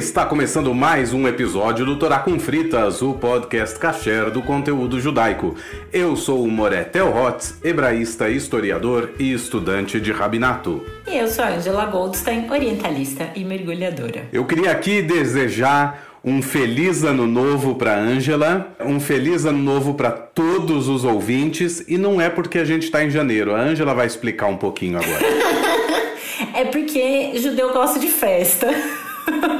Está começando mais um episódio do Torá com Fritas, o podcast kasher do conteúdo judaico. Eu sou o Moré Telhotz, hebraísta, historiador e estudante de rabinato. E eu sou a Angela Goldstein, orientalista e mergulhadora. Eu queria aqui desejar um feliz ano novo para Ângela, um feliz ano novo para todos os ouvintes e não é porque a gente está em janeiro. A Ângela vai explicar um pouquinho agora. é porque judeu gosta de festa.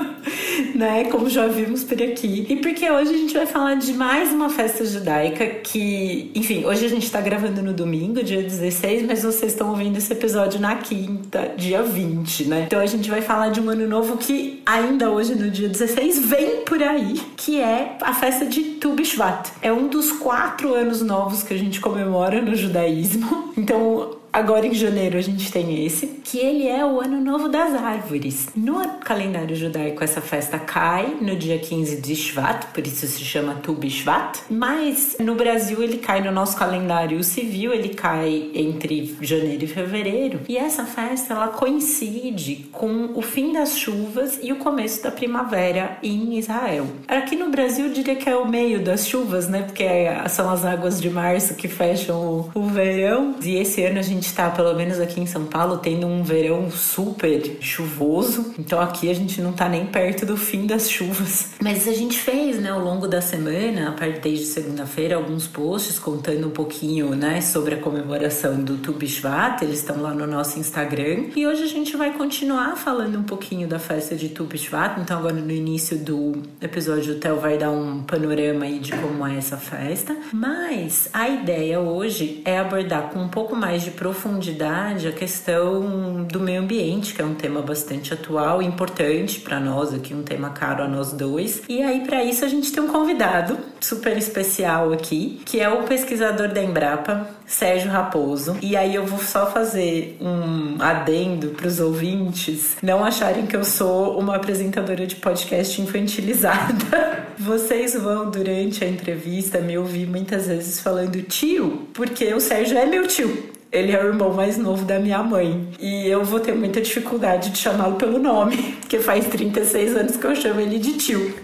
né? Como já vimos por aqui. E porque hoje a gente vai falar de mais uma festa judaica que, enfim, hoje a gente tá gravando no domingo, dia 16, mas vocês estão ouvindo esse episódio na quinta, dia 20, né? Então a gente vai falar de um ano novo que ainda hoje, no dia 16, vem por aí, que é a festa de Tu Bishvat. É um dos quatro anos novos que a gente comemora no judaísmo. Então, Agora em janeiro a gente tem esse, que ele é o Ano Novo das Árvores. No calendário judaico, essa festa cai no dia 15 de Shvat, por isso se chama Tu Bishvat. Mas no Brasil ele cai no nosso calendário civil, ele cai entre janeiro e fevereiro. E essa festa ela coincide com o fim das chuvas e o começo da primavera em Israel. Aqui no Brasil eu diria que é o meio das chuvas, né? Porque são as águas de março que fecham o verão. E esse ano a gente gente tá, pelo menos aqui em São Paulo, tendo um verão super chuvoso. Então aqui a gente não tá nem perto do fim das chuvas. Mas a gente fez, né, ao longo da semana, a partir desde segunda-feira, alguns posts contando um pouquinho, né, sobre a comemoração do Tu Bishvat. Eles estão lá no nosso Instagram. E hoje a gente vai continuar falando um pouquinho da festa de Tu Bishvat. Então agora no início do episódio o Theo vai dar um panorama aí de como é essa festa. Mas a ideia hoje é abordar com um pouco mais de profundidade a questão do meio ambiente, que é um tema bastante atual e importante para nós aqui, um tema caro a nós dois. E aí, para isso, a gente tem um convidado super especial aqui, que é o pesquisador da Embrapa, Sérgio Raposo. E aí eu vou só fazer um adendo para os ouvintes não acharem que eu sou uma apresentadora de podcast infantilizada. Vocês vão durante a entrevista me ouvir muitas vezes falando tio, porque o Sérgio é meu tio. Ele é o irmão mais novo da minha mãe. E eu vou ter muita dificuldade de chamá-lo pelo nome, porque faz 36 anos que eu chamo ele de tio.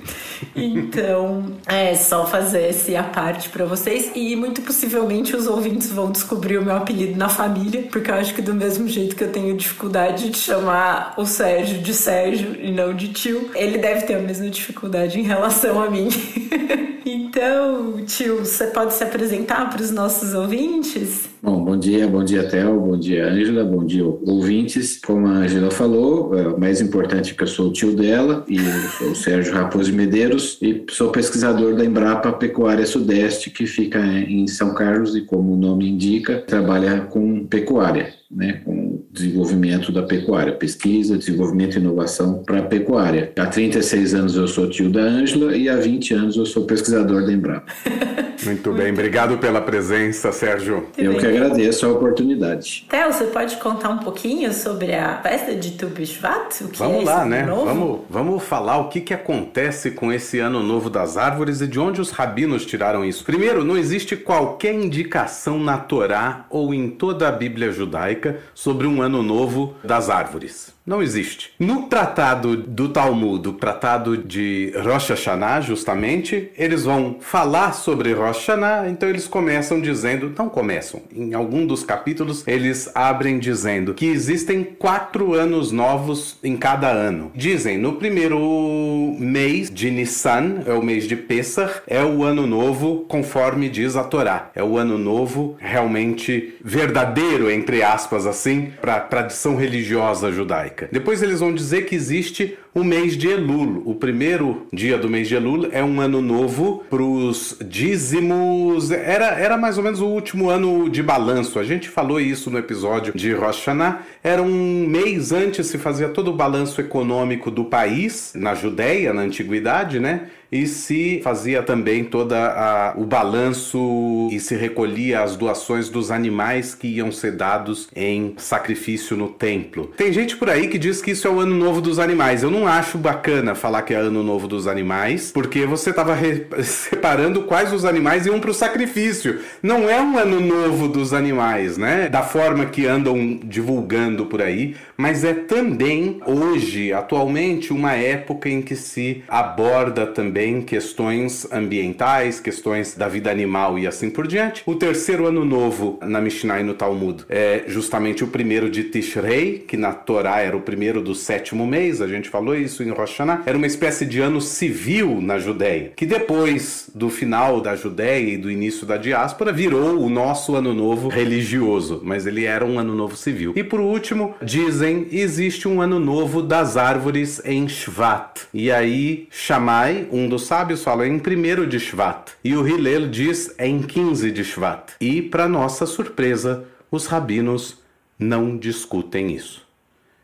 Então, é só fazer esse a parte para vocês e muito possivelmente os ouvintes vão descobrir o meu apelido na família, porque eu acho que do mesmo jeito que eu tenho dificuldade de chamar o Sérgio de Sérgio e não de tio, ele deve ter a mesma dificuldade em relação a mim. então, tio, você pode se apresentar para os nossos ouvintes? Bom, bom dia, bom dia, Theo, bom dia, Ângela, bom dia, ouvintes. Como a Ângela falou, é, o mais importante é que eu sou o tio dela e eu sou o Sérgio Raposo Medeiros e sou pesquisador da Embrapa Pecuária Sudeste, que fica em São Carlos e, como o nome indica, trabalha com pecuária né, com o desenvolvimento da pecuária, pesquisa, desenvolvimento e inovação para a pecuária. Há 36 anos eu sou tio da Ângela e há 20 anos eu sou pesquisador da Embrapa. Muito bem, obrigado pela presença, Sérgio. Eu que agradeço a oportunidade. Theo, você pode contar um pouquinho sobre a festa de Tu Bishvat? O que vamos é lá, né? Novo? Vamos, vamos falar o que, que acontece com esse ano novo das árvores e de onde os rabinos tiraram isso. Primeiro, não existe qualquer indicação na Torá ou em toda a Bíblia judaica judaica sobre um ano novo das árvores. Não existe. No tratado do Talmud, o tratado de Rosh Hashanah, justamente, eles vão falar sobre Rosh Hashanah, então eles começam dizendo, não começam, em algum dos capítulos eles abrem dizendo que existem quatro anos novos em cada ano. Dizem, no primeiro mês de Nissan, é o mês de Pesach, é o ano novo conforme diz a Torá. É o ano novo realmente verdadeiro, entre aspas assim, para a tradição religiosa judaica. Depois eles vão dizer que existe o mês de Elul. O primeiro dia do mês de Elul é um ano novo para os dízimos. Era, era mais ou menos o último ano de balanço. A gente falou isso no episódio de Rosh Hashanah. Era um mês antes se fazia todo o balanço econômico do país, na Judéia, na antiguidade, né? e se fazia também toda o balanço e se recolhia as doações dos animais que iam ser dados em sacrifício no templo. Tem gente por aí que diz que isso é o ano novo dos animais. Eu não acho bacana falar que é ano novo dos animais, porque você estava separando quais os animais iam para o sacrifício. Não é um ano novo dos animais, né? Da forma que andam divulgando por aí, mas é também hoje, atualmente, uma época em que se aborda também questões ambientais, questões da vida animal e assim por diante. O terceiro ano novo na Mishnah e no Talmud é justamente o primeiro de Tishrei, que na Torá era o primeiro do sétimo mês, a gente falou isso em Rosh Hashanah, era uma espécie de ano civil na Judéia, que depois do final da Judéia e do início da diáspora virou o nosso ano novo religioso, mas ele era um ano novo civil. E por último, dizem, existe um ano novo das árvores em Shvat. E aí, Shammai, um dos sábios, fala em primeiro de Shvat. E o Hillel diz em 15 de Shvat. E, para nossa surpresa, os rabinos não discutem isso.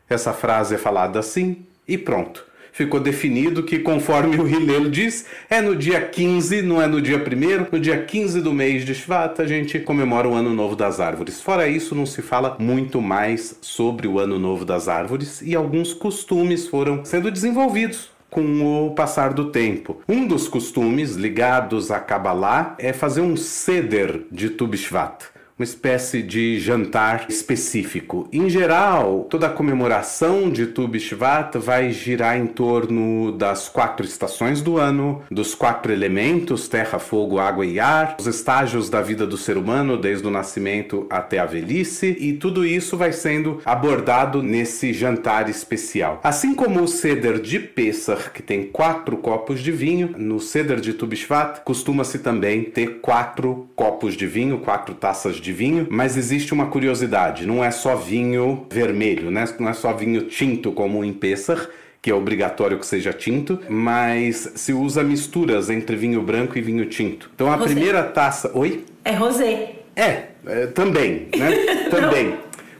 Essa frase é falada assim e pronto ficou definido que, conforme o Hillel diz, é no dia 15, não é no dia 1 no dia 15 do mês de Shvat a gente comemora o Ano Novo das Árvores. Fora isso, não se fala muito mais sobre o Ano Novo das Árvores e alguns costumes foram sendo desenvolvidos com o passar do tempo. Um dos costumes ligados a Kabbalah é fazer um ceder de Tu B'Shvat uma espécie de jantar específico. Em geral, toda a comemoração de Tu B'Shvat vai girar em torno das quatro estações do ano, dos quatro elementos, terra, fogo, água e ar, os estágios da vida do ser humano, desde o nascimento até a velhice, e tudo isso vai sendo abordado nesse jantar especial. Assim como o ceder de Pesach, que tem quatro copos de vinho, no ceder de Tu B'Shvat costuma-se também ter quatro copos de vinho, quatro taças de vinho, mas existe uma curiosidade: não é só vinho vermelho, né? não é só vinho tinto como em Pesach, que é obrigatório que seja tinto, mas se usa misturas entre vinho branco e vinho tinto. Então a rosé. primeira taça. Oi? É rosé. É, é também, né? também.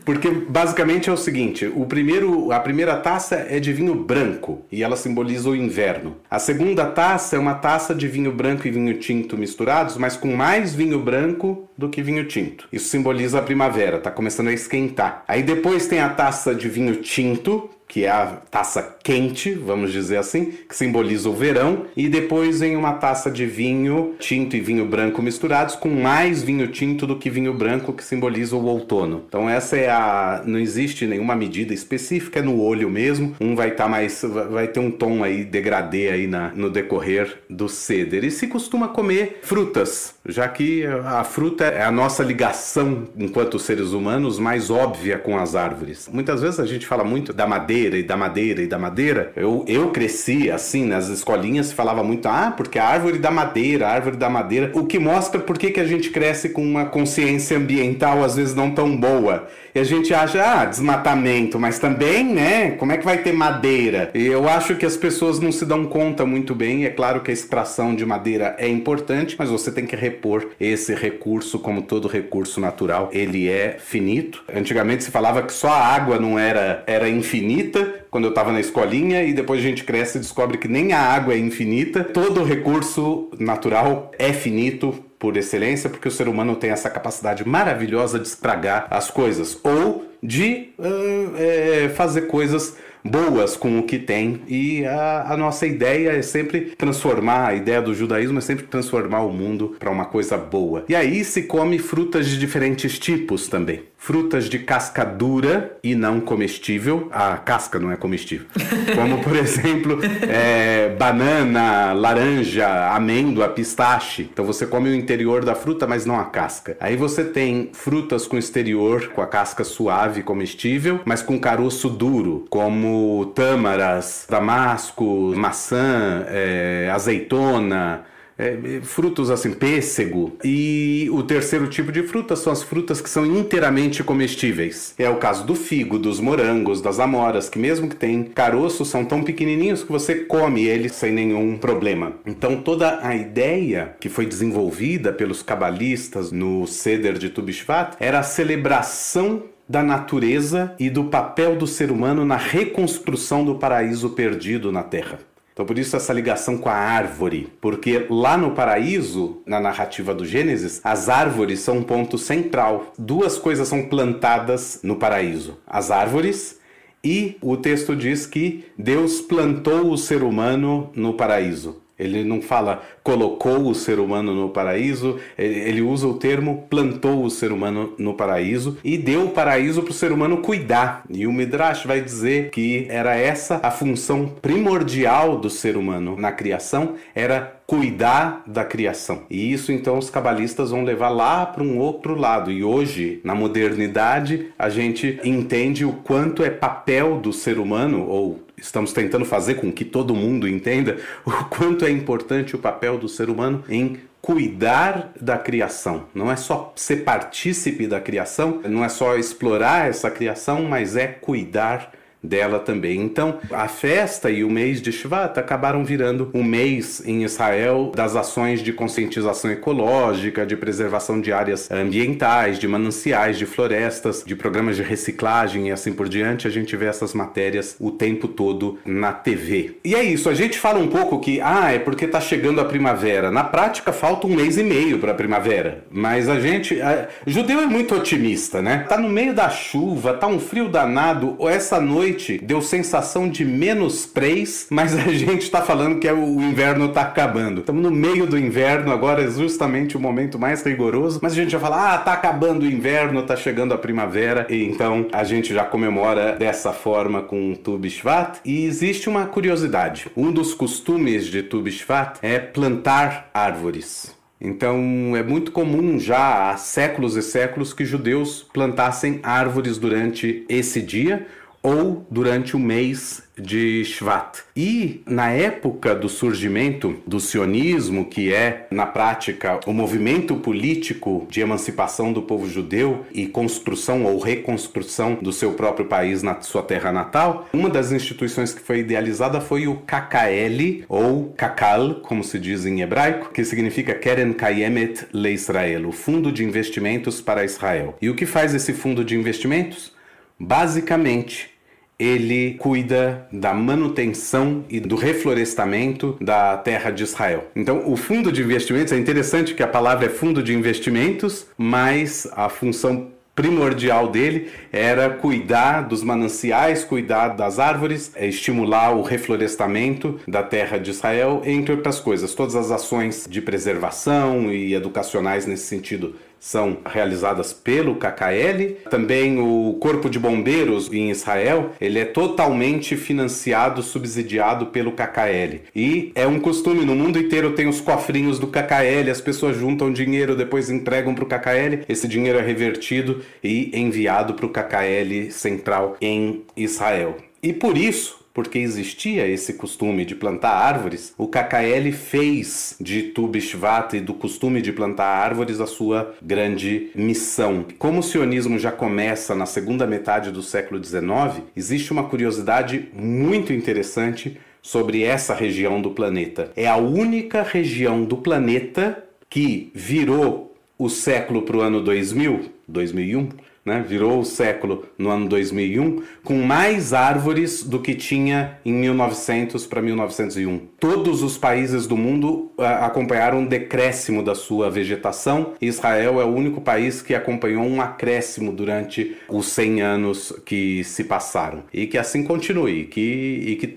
Porque basicamente é o seguinte: o primeiro, a primeira taça é de vinho branco e ela simboliza o inverno. A segunda taça é uma taça de vinho branco e vinho tinto misturados, mas com mais vinho branco do que vinho tinto. Isso simboliza a primavera, tá começando a esquentar. Aí depois tem a taça de vinho tinto, que é a taça quente, vamos dizer assim, que simboliza o verão, e depois vem uma taça de vinho tinto e vinho branco misturados com mais vinho tinto do que vinho branco que simboliza o outono. Então essa é a não existe nenhuma medida específica, é no olho mesmo. Um vai estar tá mais vai ter um tom aí degradê aí na, no decorrer do ceder. E se costuma comer frutas, já que a fruta é a nossa ligação enquanto seres humanos mais óbvia com as árvores. Muitas vezes a gente fala muito da madeira madeira e da madeira e da madeira. Eu, eu cresci assim, nas escolinhas falava muito, ah, porque a árvore da madeira, a árvore da madeira, o que mostra por que, que a gente cresce com uma consciência ambiental às vezes não tão boa. E a gente acha, ah, desmatamento, mas também, né, como é que vai ter madeira? E eu acho que as pessoas não se dão conta muito bem. É claro que a extração de madeira é importante, mas você tem que repor esse recurso como todo recurso natural. Ele é finito. Antigamente se falava que só a água não era, era infinita quando eu estava na escolinha e depois a gente cresce e descobre que nem a água é infinita. Todo recurso natural é finito por excelência, porque o ser humano tem essa capacidade maravilhosa de estragar as coisas ou de uh, é, fazer coisas boas com o que tem. E a, a, nossa ideia é sempre transformar, a ideia do judaísmo é sempre transformar o mundo para uma coisa boa. E aí se come frutas de diferentes tipos também frutas de casca dura e não comestível. A casca não é comestível. Como, por exemplo, é, banana, laranja, amêndoa, pistache. Então você come o interior da fruta, mas não a casca. Aí você tem frutas com exterior, com a casca suave, comestível, mas com caroço duro, como tâmaras, damasco, maçã, é, azeitona é, frutos assim, pêssego. E o terceiro tipo de frutas são as frutas que são inteiramente comestíveis. É o caso do figo, dos morangos, das amoras, que mesmo que tem caroço, são tão pequenininhos que você come eles sem nenhum problema. Então toda a ideia que foi desenvolvida pelos cabalistas no Seder de Tubishvat era a celebração da natureza e do papel do ser humano na reconstrução do paraíso perdido na Terra. Então, por isso, essa ligação com a árvore, porque lá no paraíso, na narrativa do Gênesis, as árvores são um ponto central. Duas coisas são plantadas no paraíso: as árvores e o texto diz que Deus plantou o ser humano no paraíso. Ele não fala colocou o ser humano no paraíso, ele usa o termo plantou o ser humano no paraíso e deu o paraíso para o ser humano cuidar. E o Midrash vai dizer que era essa a função primordial do ser humano na criação, era cuidar da criação. E isso então os cabalistas vão levar lá para um outro lado. E hoje, na modernidade, a gente entende o quanto é papel do ser humano ou estamos tentando fazer com que todo mundo entenda o quanto é importante o papel do ser humano em cuidar da criação. Não é só ser partícipe da criação, não é só explorar essa criação, mas é cuidar dela também. Então, a festa e o mês de Shvat acabaram virando um mês em Israel das ações de conscientização ecológica, de preservação de áreas ambientais, de mananciais, de florestas, de programas de reciclagem e assim por diante. A gente vê essas matérias o tempo todo na TV. E é isso, a gente fala um pouco que, ah, é porque tá chegando a primavera. Na prática, falta um mês e meio para a primavera. Mas a gente. A, judeu é muito otimista, né? Tá no meio da chuva, tá um frio danado, essa noite noite deu sensação de menos 3, mas a gente está falando que é o inverno está acabando. Estamos no meio do inverno, agora é justamente o momento mais rigoroso, mas a gente já fala, ah, tá acabando o inverno, tá chegando a primavera, e então a gente já comemora dessa forma com Tu Bishvat. E existe uma curiosidade: um dos costumes de Tu Bishvat é plantar árvores. Então é muito comum já há séculos e séculos que judeus plantassem árvores durante esse dia ou durante o mês de Shvat. E na época do surgimento do sionismo, que é na prática o movimento político de emancipação do povo judeu e construção ou reconstrução do seu próprio país na sua terra natal, uma das instituições que foi idealizada foi o KKL ou Kakal, como se diz em hebraico, que significa Keren Kayemet Le Israel, o Fundo de Investimentos para Israel. E o que faz esse fundo de investimentos? Basicamente, ele cuida da manutenção e do reflorestamento da terra de Israel. Então, o fundo de investimentos é interessante que a palavra é fundo de investimentos, mas a função primordial dele era cuidar dos mananciais, cuidar das árvores, estimular o reflorestamento da terra de Israel, entre outras coisas. Todas as ações de preservação e educacionais nesse sentido são realizadas pelo KKL. Também o Corpo de Bombeiros em Israel, ele é totalmente financiado, subsidiado pelo KKL. E é um costume, no mundo inteiro tem os cofrinhos do KKL, as pessoas juntam dinheiro, depois entregam para o KKL, esse dinheiro é revertido e enviado para o KKL central em Israel. E por isso, porque existia esse costume de plantar árvores, o KKL fez de Tu Bishvat e do costume de plantar árvores a sua grande missão. Como o sionismo já começa na segunda metade do século XIX, existe uma curiosidade muito interessante sobre essa região do planeta. É a única região do planeta que virou o século para o ano 2000, 2001, né, virou o século no ano 2001, com mais árvores do que tinha em 1900 para 1901. Todos os países do mundo uh, acompanharam um decréscimo da sua vegetação. Israel é o único país que acompanhou um acréscimo durante os 100 anos que se passaram. E que assim continue, que, e que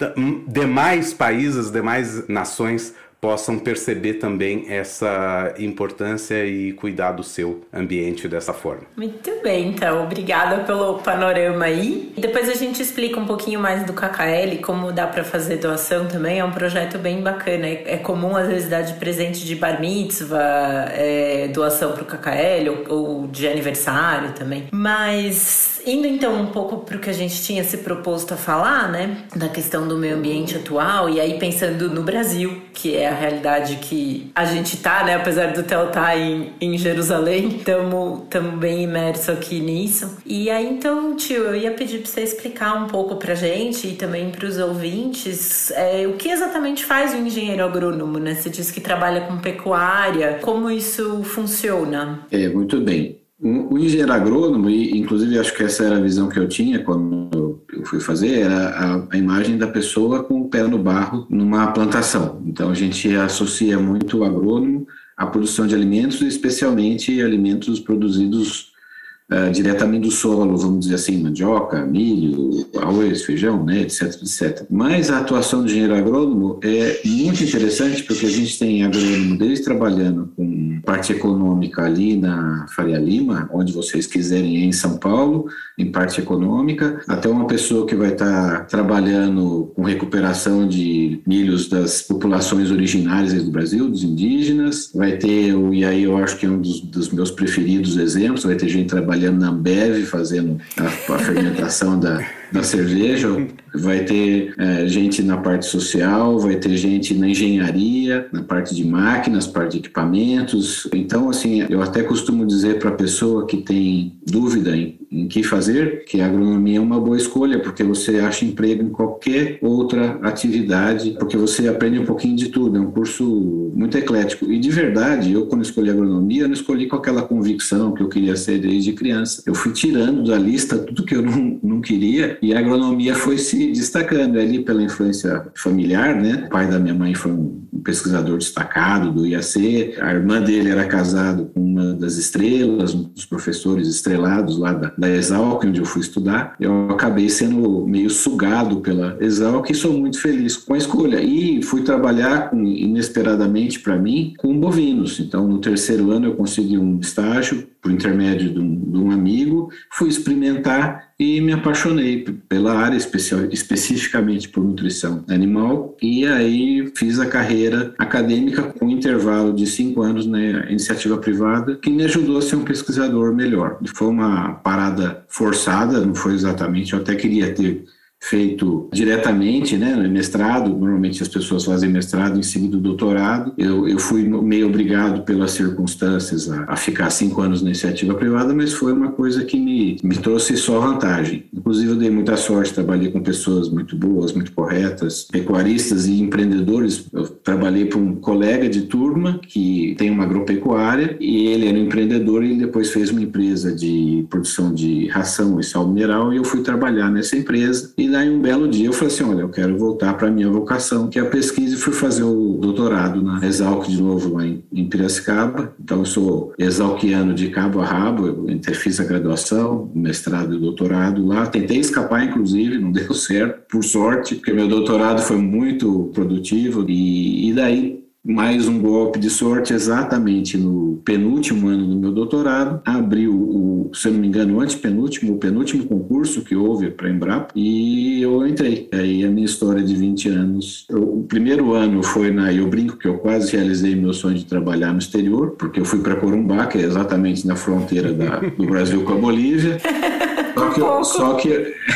demais países, demais nações possam perceber também essa importância e cuidar do seu ambiente dessa forma. Muito bem, então, obrigada pelo panorama aí. Depois a gente explica um pouquinho mais do KKL, como dá para fazer doação também. É um projeto bem bacana. É comum às vezes dar de presente de bar mitzvah, é, doação para o KKL ou, ou de aniversário também. Mas Indo então um pouco para o que a gente tinha se proposto a falar, né, da questão do meio ambiente atual, e aí pensando no Brasil, que é a realidade que a gente tá, né, apesar do Theo estar tá em, em Jerusalém, estamos bem imersos aqui nisso. E aí então, tio, eu ia pedir para você explicar um pouco para gente e também para os ouvintes é, o que exatamente faz o engenheiro agrônomo, né? Você disse que trabalha com pecuária, como isso funciona? É, muito bem. O engenheiro agrônomo, e inclusive acho que essa era a visão que eu tinha quando eu fui fazer, era a, a, imagem da pessoa com o pé no barro numa plantação. Então a gente associa muito o agrônomo à produção de alimentos, especialmente alimentos produzidos uh, diretamente do solo, vamos dizer assim, mandioca, milho, arroz, feijão, né, etc, etc. Mas a atuação do engenheiro agrônomo é muito interessante porque a gente tem agrônomo desde trabalhando com parte econômica ali na Faria Lima, onde vocês quiserem em São Paulo, em parte econômica, até uma pessoa que vai estar trabalhando com recuperação de milhos das populações originárias do Brasil, dos indígenas, vai ter, e aí eu acho que é um dos, dos meus preferidos exemplos, vai ter gente trabalhando na Ambev, fazendo a, a fermentação da, da cerveja, vai ter é, gente na parte social, vai ter gente na engenharia, na parte de máquinas, parte de equipamentos. Então, assim, eu até costumo dizer para a pessoa que tem dúvida em, em que fazer, que a agronomia é uma boa escolha, porque você acha emprego em qualquer outra atividade, porque você aprende um pouquinho de tudo. É um curso muito eclético. E de verdade, eu quando escolhi agronomia, eu não escolhi com aquela convicção que eu queria ser desde criança. Eu fui tirando da lista tudo que eu não, não queria e a agronomia foi se destacando ali pela influência familiar, né? O pai da minha mãe foi um pesquisador destacado do IAC, a irmã dele era casado com uma das estrelas, um dos professores estrelados lá da, da Exalc, onde eu fui estudar. Eu acabei sendo meio sugado pela Exalc e sou muito feliz com a escolha. E fui trabalhar com, inesperadamente para mim com bovinos. Então, no terceiro ano eu consegui um estágio por intermédio de um, de um amigo, fui experimentar e me apaixonei pela área, especial, especificamente por nutrição animal, e aí fiz a carreira acadêmica com intervalo de cinco anos na iniciativa privada, que me ajudou a ser um pesquisador melhor. Foi uma parada forçada, não foi exatamente, eu até queria ter feito diretamente, né, no mestrado, normalmente as pessoas fazem mestrado em seguida do doutorado, eu, eu fui meio obrigado pelas circunstâncias a, a, ficar cinco anos na iniciativa privada, mas foi uma coisa que me, me trouxe só vantagem. Inclusive eu dei muita sorte, trabalhei com pessoas muito boas, muito corretas, pecuaristas e empreendedores. Eu trabalhei para um colega de turma que tem uma agropecuária e ele era um empreendedor e depois fez uma empresa de produção de ração e sal mineral e eu fui trabalhar nessa empresa e daí um belo dia eu falei assim, olha, eu quero voltar para a minha vocação, que é a pesquisa, e fui fazer o doutorado na Exalc de novo lá em, em Piracicaba. Então eu sou exalquiano de cabo a rabo, eu fiz a graduação, mestrado e doutorado lá. Tentei escapar, inclusive, não deu certo, por sorte, porque meu doutorado foi muito produtivo e, e daí mais um golpe de sorte exatamente no penúltimo ano do meu doutorado, abriu o, se eu não me engano, o antepenúltimo, o penúltimo concurso que houve para a Embrapa e eu entrei. Aí a minha história de 20 anos, o primeiro ano foi na, eu brinco que eu quase realizei meu sonho de trabalhar no exterior, porque eu fui para Corumbá, que é exatamente na fronteira da, do Brasil com a Bolívia. Só que, eu, só, que,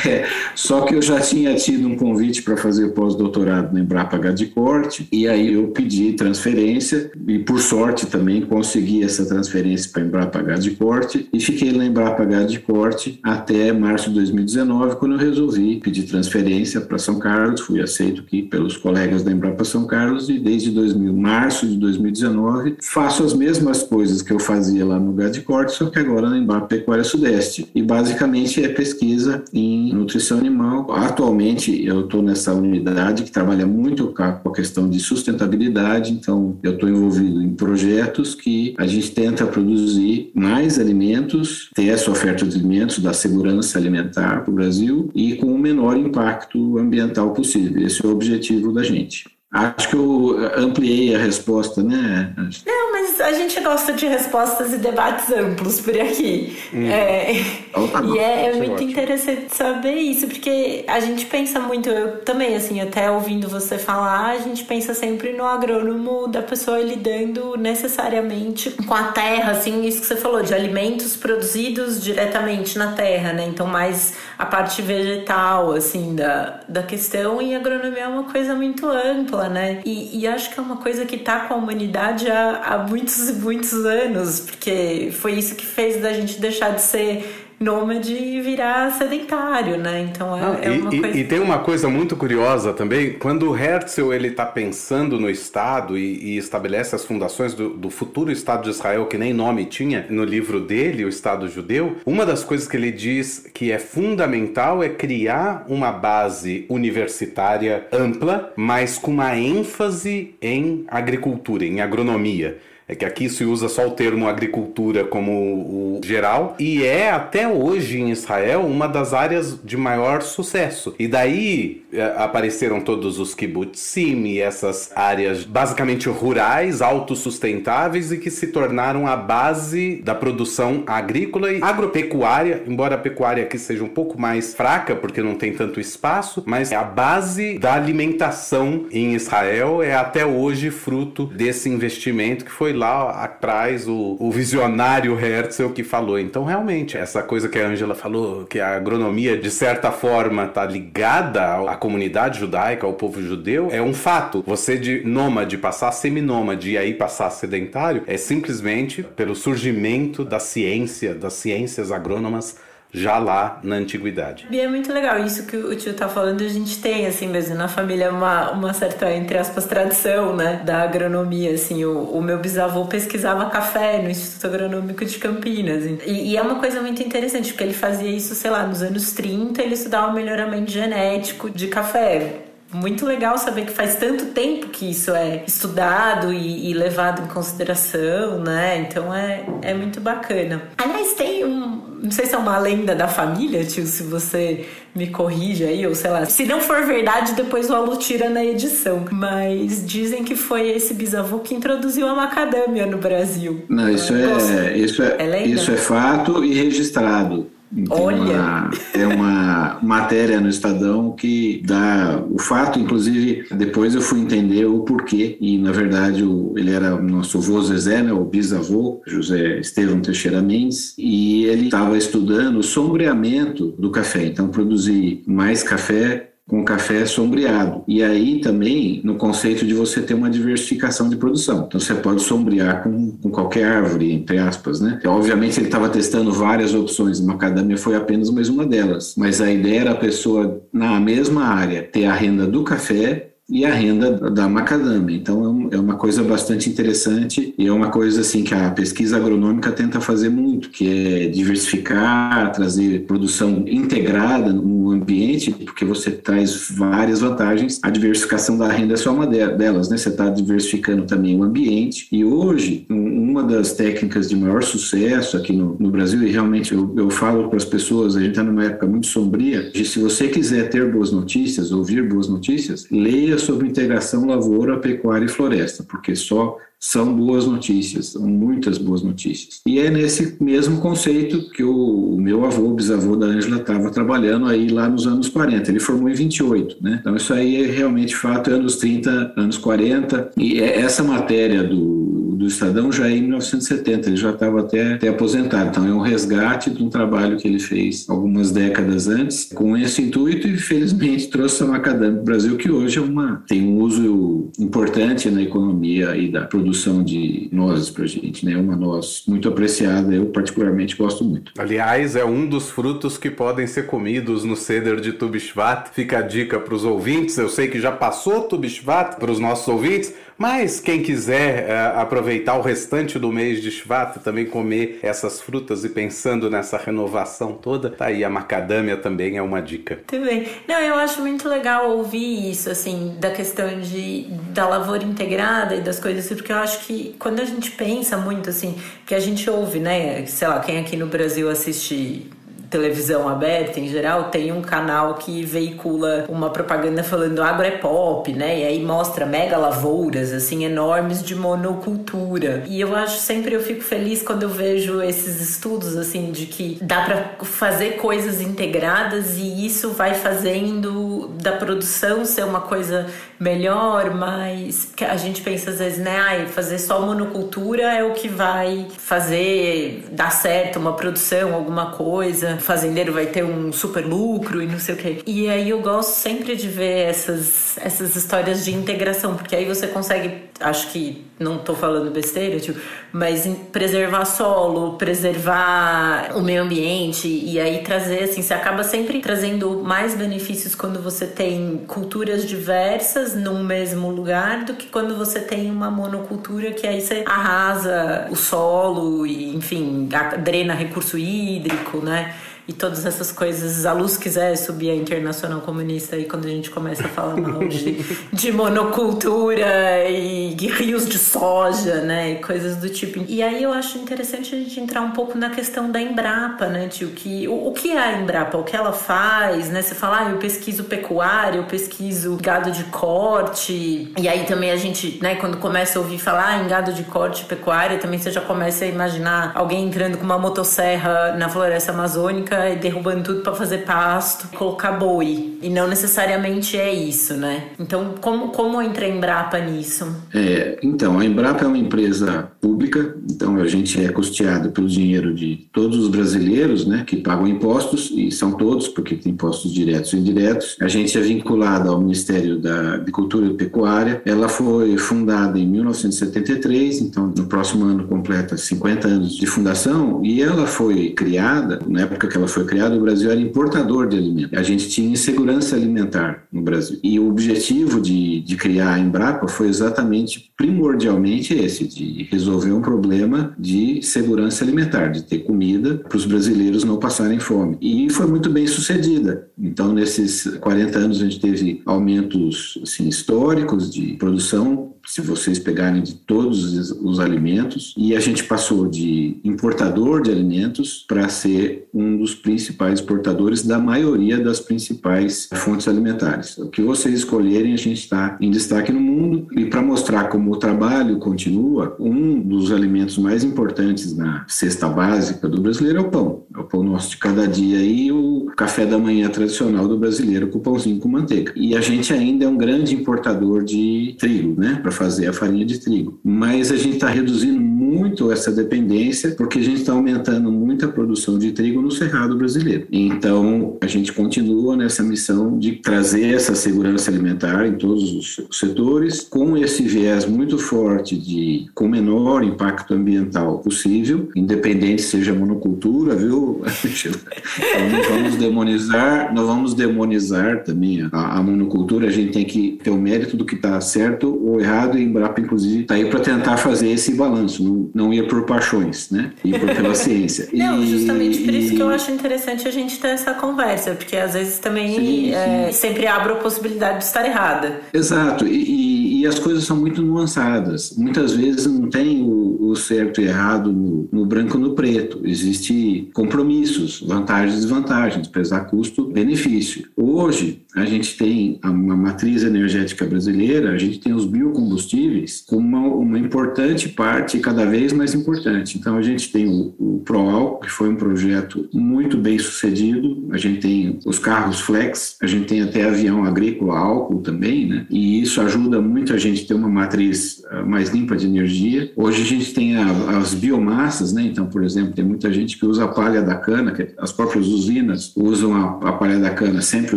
é, só que eu já tinha tido um convite para fazer pós-doutorado na Embrapa H de Corte, e aí eu pedi transferência, e por sorte também consegui essa transferência para a Embrapa H de Corte, e fiquei na Embrapa H de Corte até março de 2019, quando eu resolvi pedir transferência para São Carlos, fui aceito aqui pelos colegas da Embrapa São Carlos, e desde 2000, março de 2019 faço as mesmas coisas que eu fazia lá no H de Corte, só que agora na Embrapa Pecuária Sudeste. E basicamente é pesquisa em nutrição animal. Atualmente eu estou nessa unidade que trabalha muito com a questão de sustentabilidade, então eu estou envolvido em projetos que a gente tenta produzir mais alimentos, ter essa oferta de alimentos da segurança alimentar para o Brasil e com o menor impacto ambiental possível. Esse é o objetivo da gente. Acho que eu ampliei a resposta, né? Não, mas a gente gosta de respostas e debates amplos por aqui. Hum. É, então, tá e é, é muito ótimo. interessante saber isso, porque a gente pensa muito, eu também, assim, até ouvindo você falar, a gente pensa sempre no agrônomo da pessoa lidando necessariamente com a terra, assim, isso que você falou, de alimentos produzidos diretamente na terra, né? Então, mais a parte vegetal, assim, da, da questão, e a agronomia é uma coisa muito ampla, né? E, e acho que é uma coisa que tá com a humanidade há, há muitos e muitos anos, porque foi isso que fez da gente deixar de ser nômade e virar sedentário, né? Então é, Não, é uma e, coisa... E tem uma coisa muito curiosa também, quando o Herzl ele está pensando no Estado e, e, estabelece as fundações do, do, futuro Estado de Israel, que nem nome tinha no livro dele, o Estado Judeu, uma das coisas que ele diz que é fundamental é criar uma base universitária ampla, mas com uma ênfase em agricultura, em agronomia. É que aqui se usa só o termo agricultura como o geral e é até hoje em Israel uma das áreas de maior sucesso. E daí é, apareceram todos os kibbutzim e essas áreas basicamente rurais, autossustentáveis e que se tornaram a base da produção agrícola e agropecuária, embora a pecuária aqui seja um pouco mais fraca porque não tem tanto espaço, mas a base da alimentação em Israel é até hoje fruto desse investimento que foi lá atrás o, o visionário Herzl que falou. Então, realmente, essa coisa que a Angela falou, que a agronomia de certa forma está ligada à comunidade judaica, ao povo judeu, é um fato. Você de nômade passar seminômade e aí passar sedentário é simplesmente pelo surgimento da ciência, das ciências agrônomas já lá na antiguidade. E é muito legal isso que o tio tá falando, a gente tem assim mesmo na família uma, uma certa, entre aspas, tradição, né, da agronomia, assim, o, o meu bisavô pesquisava café no Instituto Agronômico de Campinas, e, e, é uma coisa muito interessante, porque ele fazia isso, sei lá, nos anos 30, ele estudava melhoramento genético de café, muito legal saber que faz tanto tempo que isso é estudado e, e, levado em consideração, né? Então é, é muito bacana. Aliás, tem um. Não sei se é uma lenda da família, tio, se você me corrige aí, ou sei lá. Se não for verdade, depois o Alu tira na edição. Mas dizem que foi esse bisavô que introduziu a macadâmia no Brasil. Não, isso é, isso é, é isso é fato e registrado. Olha! Uma, é uma matéria no Estadão que dá o fato, inclusive, depois eu fui entender o porquê, e na verdade o, ele era o nosso avô Zezé, né, o bisavô, José Estevão Teixeira Mendes, e ele estava estudando o sombreamento do café, então produzir mais café com café sombreado. E aí também no conceito de você ter uma diversificação de produção. Então você pode sombrear com, com qualquer árvore, entre aspas, né? Então, obviamente ele estava testando várias opções, macadâmia foi apenas mais uma delas. Mas a ideia era a pessoa na mesma área ter a renda do café e a renda da macadâmia. Então é, é uma coisa bastante interessante e é uma coisa assim que a pesquisa agronômica tenta fazer muito, que é diversificar, trazer produção integrada no ambiente, porque você traz várias vantagens. A diversificação da renda é só uma delas, né? Você está diversificando também o ambiente. E hoje, uma das técnicas de maior sucesso aqui no, no Brasil, e realmente eu, eu falo para as pessoas, a gente está numa época muito sombria, de se você quiser ter boas notícias, ouvir boas notícias, leia sobre integração lavoura, pecuária e floresta, porque só são boas notícias, são muitas boas notícias. E é nesse mesmo conceito que o, meu avô, bisavô da Ângela, estava trabalhando aí lá nos anos 40. Ele formou em 28, né? Então isso aí é realmente fato, anos 30, anos 40. E é essa matéria do, do Estadão já é em 1970, ele já estava até, até aposentado. Então é um resgate de um trabalho que ele fez algumas décadas antes, com esse intuito e felizmente trouxe a macadâmia para o Brasil, que hoje é uma, tem um uso importante na economia e da produção de nozes para a gente, né? Uma noz muito apreciada, eu particularmente gosto muito. Aliás, é um dos frutos que podem ser comidos no ceder de Tubishvat. Fica a dica para os ouvintes. Eu sei que já passou Tubishvat para os nossos ouvintes, mas quem quiser uh, aproveitar o restante do mês de Shvat também comer essas frutas e pensando nessa renovação toda, tá aí a macadâmia também é uma dica. Também. Não, eu acho muito legal ouvir isso, assim, da questão de da lavoura integrada e das coisas, assim, porque eu acho que quando a gente pensa muito, assim, que a gente ouve, né, sei lá, quem aqui no Brasil assiste televisão aberta em geral, tem um canal que veicula uma propaganda falando agro é pop, né? E aí mostra mega lavouras, assim, enormes de monocultura. E eu acho sempre, eu fico feliz quando eu vejo esses estudos, assim, de que dá para fazer coisas integradas e isso vai fazendo da produção ser uma coisa melhor, mas a gente pensa às vezes, né? Ai, fazer só monocultura é o que vai fazer dar certo uma produção, alguma coisa fazendeiro vai ter um super lucro e não sei o quê. E aí eu gosto sempre de ver essas, essas histórias de integração, porque aí você consegue, acho que não tô falando besteira, tipo, mas preservar solo, preservar o meio ambiente e aí trazer assim, você acaba sempre trazendo mais benefícios quando você tem culturas diversas num mesmo lugar do que quando você tem uma monocultura que aí você arrasa o solo e, enfim, drena recurso hídrico, né? E todas essas coisas. A luz quiser subir a internacional comunista aí quando a gente começa a falar mal de, de monocultura e, e rios de soja, né? E coisas do tipo. E aí eu acho interessante a gente entrar um pouco na questão da Embrapa, né, tio? Que, o, o que é a Embrapa? O que ela faz, né? Você fala, ah, eu pesquiso pecuária, eu pesquiso gado de corte. E aí também a gente, né, quando começa a ouvir falar em gado de corte pecuária, também você já começa a imaginar alguém entrando com uma motosserra na floresta amazônica e derrubando tudo para fazer pasto, colocar boi. E não necessariamente é isso, né? Então, como, como entra a Embrapa nisso? É, então, a Embrapa é uma empresa pública, então a gente é custeado pelo dinheiro de todos os brasileiros, né, que pagam impostos, e são todos, porque tem impostos diretos e indiretos. A gente é vinculado ao Ministério da Agricultura e Pecuária. Ela foi fundada em 1973, então no próximo ano completa 50 anos de fundação, e ela foi criada, na época que ela foi criada, o Brasil era importador de alimentos. A gente tinha insegurança alimentar no Brasil. E o objetivo de, de criar a Embrapa foi exatamente, primordialmente esse, de resolver um problema de segurança alimentar, de ter comida para os brasileiros não passarem fome. E foi muito bem sucedida. Então, nesses 40 anos, a gente teve aumentos assim, históricos de produção se vocês pegarem de todos os alimentos, e a gente passou de importador de alimentos para ser um dos principais exportadores da maioria das principais fontes alimentares. O que vocês escolherem, a gente está em destaque no mundo, e para mostrar como o trabalho continua, um dos alimentos mais importantes na cesta básica do brasileiro é o pão. É o pão nosso de cada dia e o café da manhã tradicional do brasileiro com pãozinho com manteiga. E a gente ainda é um grande importador de trigo, né? para fazer a farinha de trigo. Mas a gente está reduzindo muito essa dependência porque a gente está aumentando muito a produção de trigo no cerrado brasileiro. Então a gente continua nessa missão de trazer essa segurança alimentar em todos os setores, com esse viés muito forte de com menor impacto ambiental possível, independente seja monocultura, viu? Não vamos demonizar, não vamos demonizar também a, a monocultura. A gente tem que ter o mérito do que está certo ou errado e Embrapa, inclusive, está aí para tentar fazer esse balanço, não, não ir por paixões, né? Ir por, pela ciência. Não, justamente por isso que eu acho interessante a gente ter essa conversa, porque às vezes também sim, é, sim. sempre abre a possibilidade de estar errada. Exato, e, e, as coisas são muito nuançadas. Muitas vezes não tem o, o certo e errado no, no branco no preto. Existem compromissos, vantagens e desvantagens, pesar custo-benefício. Hoje, a gente tem uma matriz energética brasileira, a gente tem os biocombustíveis como uma, uma importante parte, cada vez mais importante. Então, a gente tem o, o ProAlco, que foi um projeto muito bem sucedido, a gente tem os carros flex, a gente tem até avião agrícola álcool também, né? E isso ajuda muito a gente ter uma matriz ah, mais limpa de energia. Hoje a gente tem a, as biomassas, né? Então, por exemplo, tem muita gente que usa a palha da cana, que as próprias usinas usam a, a palha da cana, sempre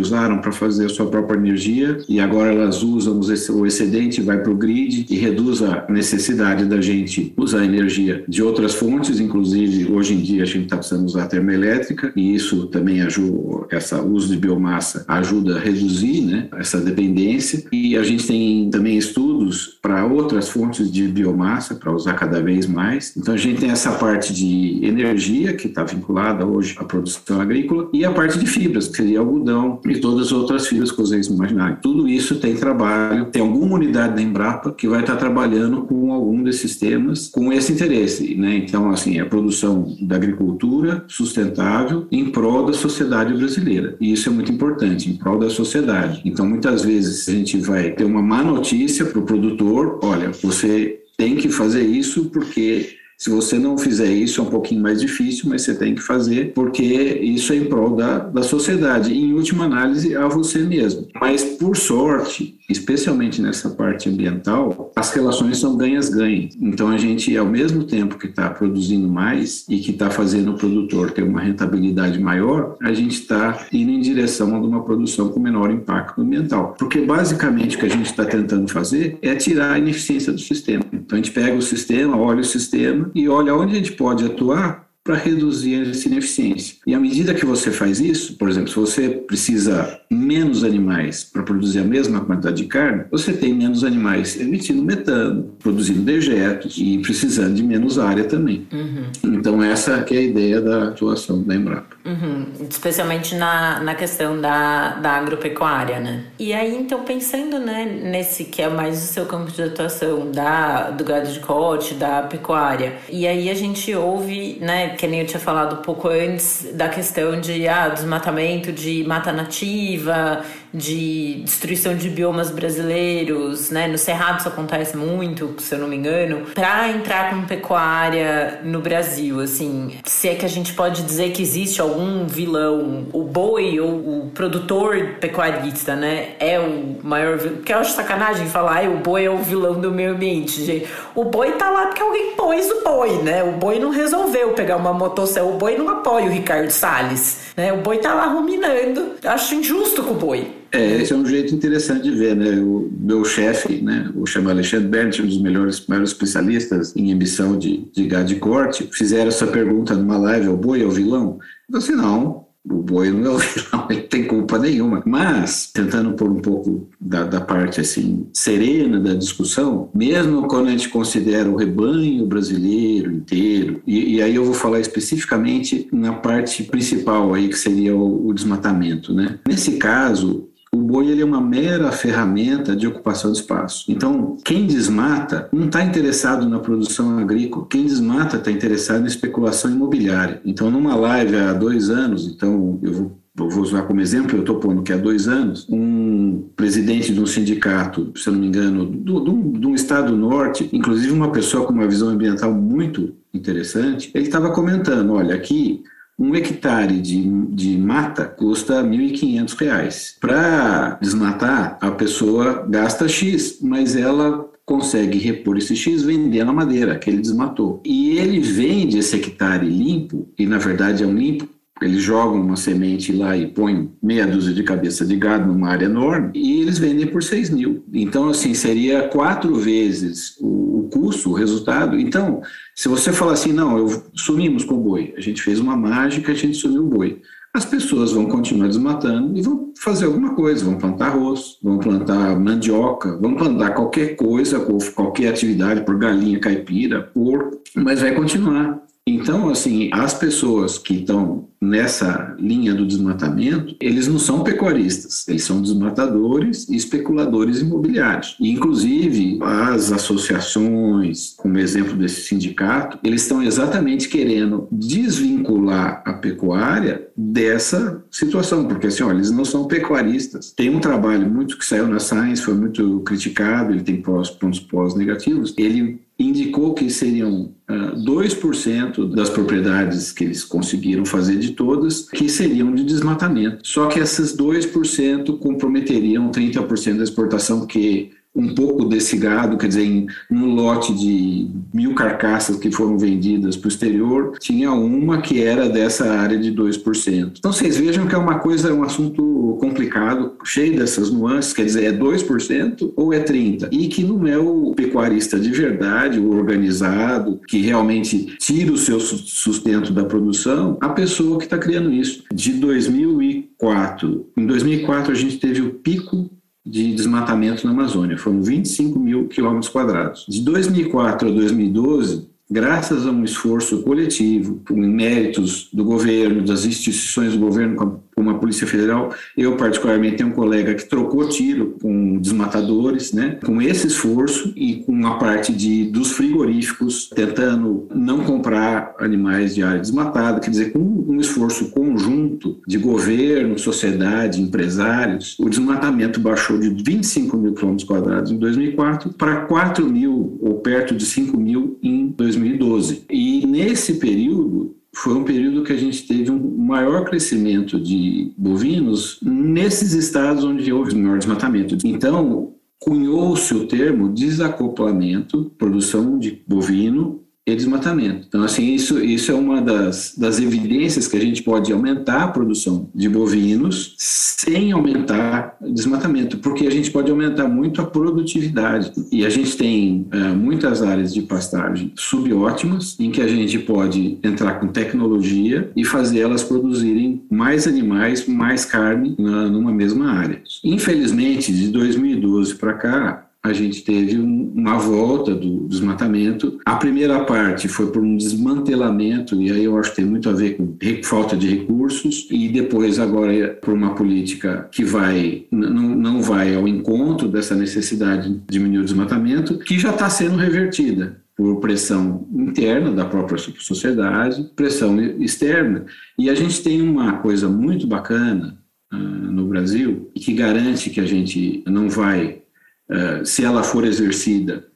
usaram para fazer a sua própria energia e agora elas usam o excedente, vai para o grid e reduz a necessidade da gente usar energia de outras fontes, inclusive hoje em dia a gente está precisando usar termoelétrica e isso também ajuda, essa uso de biomassa ajuda a reduzir né, essa dependência e a gente tem também estudos para outras fontes de biomassa para usar cada vez mais. Então a gente tem essa parte de energia que está vinculada hoje à produção agrícola e a parte de fibras, que seria algodão e todas as outras fibras que vocês imaginarem. Tudo isso tem trabalho, tem alguma unidade da Embrapa que vai estar trabalhando com algum desses temas com esse interesse, né? Então, assim, a produção da agricultura sustentável em prol da sociedade brasileira. E isso é muito importante, em prol da sociedade. Então, muitas vezes a gente vai ter uma má notícia para o produtor, olha, você tem que fazer isso porque se você não fizer isso, é um pouquinho mais difícil, mas você tem que fazer, porque isso é em prol da, da sociedade. E, em última análise, a você mesmo. Mas, por sorte, especialmente nessa parte ambiental, as relações são ganhas-ganhas. Então, a gente, ao mesmo tempo que está produzindo mais e que está fazendo o produtor ter uma rentabilidade maior, a gente está indo em direção a uma produção com menor impacto ambiental. Porque, basicamente, o que a gente está tentando fazer é tirar a ineficiência do sistema. Então, a gente pega o sistema, olha o sistema, e olha onde a gente pode atuar para reduzir essa ineficiência. E à medida que você faz isso, por exemplo, se você precisa menos animais para produzir a mesma quantidade de carne, você tem menos animais emitindo metano, produzindo dejetos e precisando de menos área também. Uhum. Então essa é a ideia da atuação da Embrapa. Uhum, especialmente na, na questão da, da agropecuária, né? E aí, então, pensando né, nesse que é mais o seu campo de atuação da, do gado de corte, da pecuária, e aí a gente ouve, né, que nem eu tinha falado um pouco antes, da questão de ah, desmatamento de mata nativa, de destruição de biomas brasileiros, né? No Cerrado isso acontece muito, se eu não me engano. Para entrar com pecuária no Brasil, assim, se é que a gente pode dizer que existe algum vilão, o boi ou o produtor pecuarista, né? É o maior vilão. Porque eu acho sacanagem falar, ah, o boi é o vilão do meio ambiente, gente. O boi tá lá porque alguém pôs o boi, né? O boi não resolveu pegar uma motosserra. O boi não apoia o Ricardo Salles, né? O boi tá lá ruminando. Acho injusto com o boi. É, esse é um jeito interessante de ver, né? O meu chefe, né, o chama Alexandre Berndt, um dos melhores, maiores especialistas em emissão de, de gado de corte, fizeram essa pergunta numa live, o boi é o vilão? Eu disse, não, o boi não é o vilão, ele tem culpa nenhuma. Mas, tentando pôr um pouco da, da, parte assim serena da discussão, mesmo quando a gente considera o rebanho brasileiro inteiro, e, e aí eu vou falar especificamente na parte principal aí, que seria o, o desmatamento, né? Nesse caso, o boi ele é uma mera ferramenta de ocupação de espaço. Então, quem desmata não está interessado na produção agrícola, quem desmata está interessado na especulação imobiliária. Então, numa live há dois anos, então eu vou vou usar como exemplo, eu estou pondo que há dois anos, um presidente de um sindicato, se eu não me engano, de um estado norte, inclusive uma pessoa com uma visão ambiental muito interessante, ele estava comentando, olha, aqui um hectare de, de mata custa R$ 1.500. Para desmatar, a pessoa gasta X, mas ela consegue repor esse X vendendo a madeira que ele desmatou. E ele vende esse hectare limpo, e na verdade é um limpo eles jogam uma semente lá e põem meia dúzia de cabeça de gado numa área enorme e eles vendem por 6 mil. Então, assim, seria quatro vezes o, o custo, o resultado. Então, se você falar assim, não, eu sumimos com o boi, a gente fez uma mágica, a gente sumiu o boi. As pessoas vão continuar desmatando e vão fazer alguma coisa, vão plantar arroz, vão plantar mandioca, vão plantar qualquer coisa, qualquer atividade, por galinha caipira, porco, mas vai continuar. Então, assim, as pessoas que estão nessa linha do desmatamento, eles não são pecuaristas, eles são desmatadores e especuladores imobiliários. E, inclusive, as associações, como exemplo desse sindicato, eles estão exatamente querendo desvincular a pecuária dessa situação, porque assim, olha, eles não são pecuaristas. Tem um trabalho muito que saiu na Science, foi muito criticado, ele tem pós, pontos pós negativos. Ele indicou que seriam uh, ah, 2% das propriedades que eles conseguiram fazer de todas que seriam de desmatamento. Só que esses 2% comprometeriam 30% da exportação, porque um pouco desse gado, quer dizer, em um lote de mil carcaças que foram vendidas para o exterior, tinha uma que era dessa área de 2%. Então vocês vejam que é uma coisa, um assunto complicado, cheio dessas nuances, quer dizer, é 2% ou é 30%? E que não é o pecuarista de verdade, o organizado, que realmente tira o seu sustento da produção, a pessoa que está criando isso. De 2004, em 2004 a gente teve o pico de desmatamento na Amazônia, foram 25 mil quilômetros quadrados. De 2004 a 2012, graças a um esforço coletivo, com méritos do governo, das instituições do governo, como a Polícia Federal. Eu, particularmente, tenho um colega que trocou tiro com desmatadores, né? Com esse esforço e com a parte de, dos frigoríficos tentando não comprar animais de área desmatada, quer dizer, com um esforço conjunto de governo, sociedade, empresários, o desmatamento baixou de 25 mil quilômetros quadrados em 2004 para 4 mil ou perto de 5 mil em 2012. E nesse período, foi um período que a gente teve um maior crescimento de bovinos nesses estados onde houve maior desmatamento. Então, cunhou-se o termo desacoplamento, produção de bovino e desmatamento. Então, assim, isso, isso é uma das, das evidências que a gente pode aumentar a produção de bovinos sem aumentar desmatamento, porque a gente pode aumentar muito a produtividade. E a gente tem é, muitas áreas de pastagem subótimas, em que a gente pode entrar com tecnologia e fazer elas produzirem mais animais, mais carne na, numa mesma área. Infelizmente, de 2012 para cá, a gente teve uma volta do desmatamento. A primeira parte foi por um desmantelamento, e aí eu acho que tem muito a ver com falta de recursos, e depois agora por uma política que vai não, não vai ao encontro dessa necessidade de diminuir o desmatamento, que já está sendo revertida por pressão interna da própria sociedade, pressão externa. E a gente tem uma coisa muito bacana uh, no Brasil que garante que a gente não vai eh, se ela for exercida,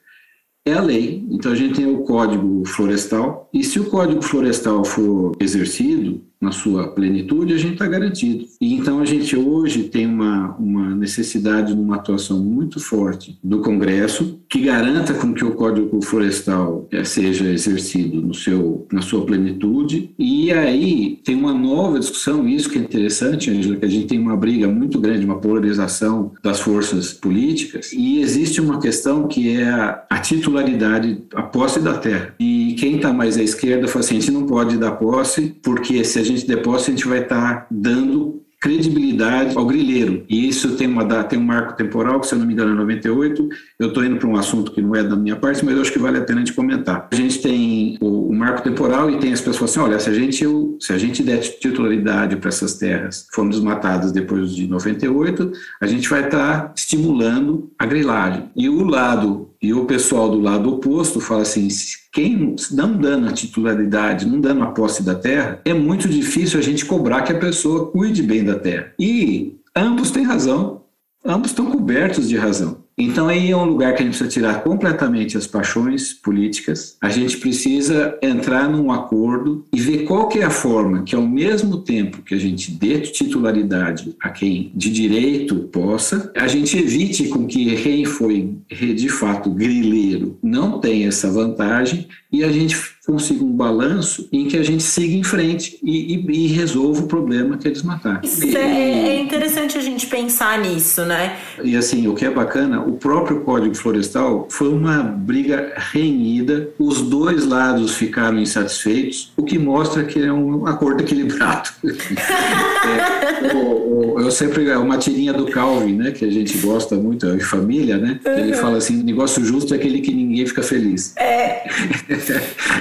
é a lei. Então a gente tem o Código Florestal, e se o Código Florestal for exercido, na sua plenitude, a gente está garantido. E então a gente hoje tem uma, uma necessidade de uma atuação muito forte do Congresso que garanta com que o Código Florestal eh, seja exercido no seu, na sua plenitude. E aí tem uma nova discussão, isso que é interessante, Angela, que a gente tem uma briga muito grande, uma polarização das forças políticas, e existe uma questão que é a, a titularidade, a posse da terra. E quem está mais à esquerda fala assim, a gente não pode dar posse, porque se a gente deposta, a gente vai estar tá dando credibilidade ao grileiro. E isso tem, uma, tem um marco temporal, que se eu não me engano é 98. Eu estou indo para um assunto que não é da minha parte, mas eu acho que vale a pena de comentar. A gente tem o, o marco temporal e tem as pessoas assim, olha, se a gente, se a gente der titularidade para essas terras foram desmatadas depois de 98, a gente vai estar tá estimulando a grilagem. E o lado e o pessoal do lado oposto fala assim: quem não dando a titularidade, não dando a posse da terra, é muito difícil a gente cobrar que a pessoa cuide bem da terra. E ambos têm razão, ambos estão cobertos de razão. Então aí é um lugar que a gente precisa tirar completamente as paixões políticas. A gente precisa entrar num acordo e ver qual que é a forma que ao mesmo tempo que a gente dê titularidade a quem de direito possa, a gente evite com que quem foi de fato grileiro não tenha essa vantagem e a gente consiga um balanço em que a gente siga em frente e, e, e resolva o problema que é desmatar. Isso e, é, é interessante a gente pensar nisso, né? E assim, o que é bacana, o próprio Código Florestal foi uma briga renhida, os dois lados ficaram insatisfeitos, o que mostra que é um acordo equilibrado. é, o, o, eu sempre, é uma tirinha do Calvin, né, que a gente gosta muito, é família, né? Ele fala assim, negócio justo é aquele que ninguém fica feliz. É.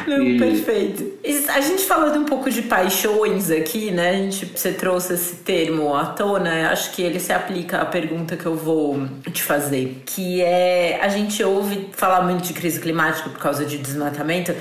Não, e... perfeito. A gente falando um pouco de paixões aqui, né? A gente, você trouxe esse termo à tona, acho que ele se aplica à pergunta que eu vou te fazer, que é a gente ouve falar muito de crise climática por causa de desmatamento.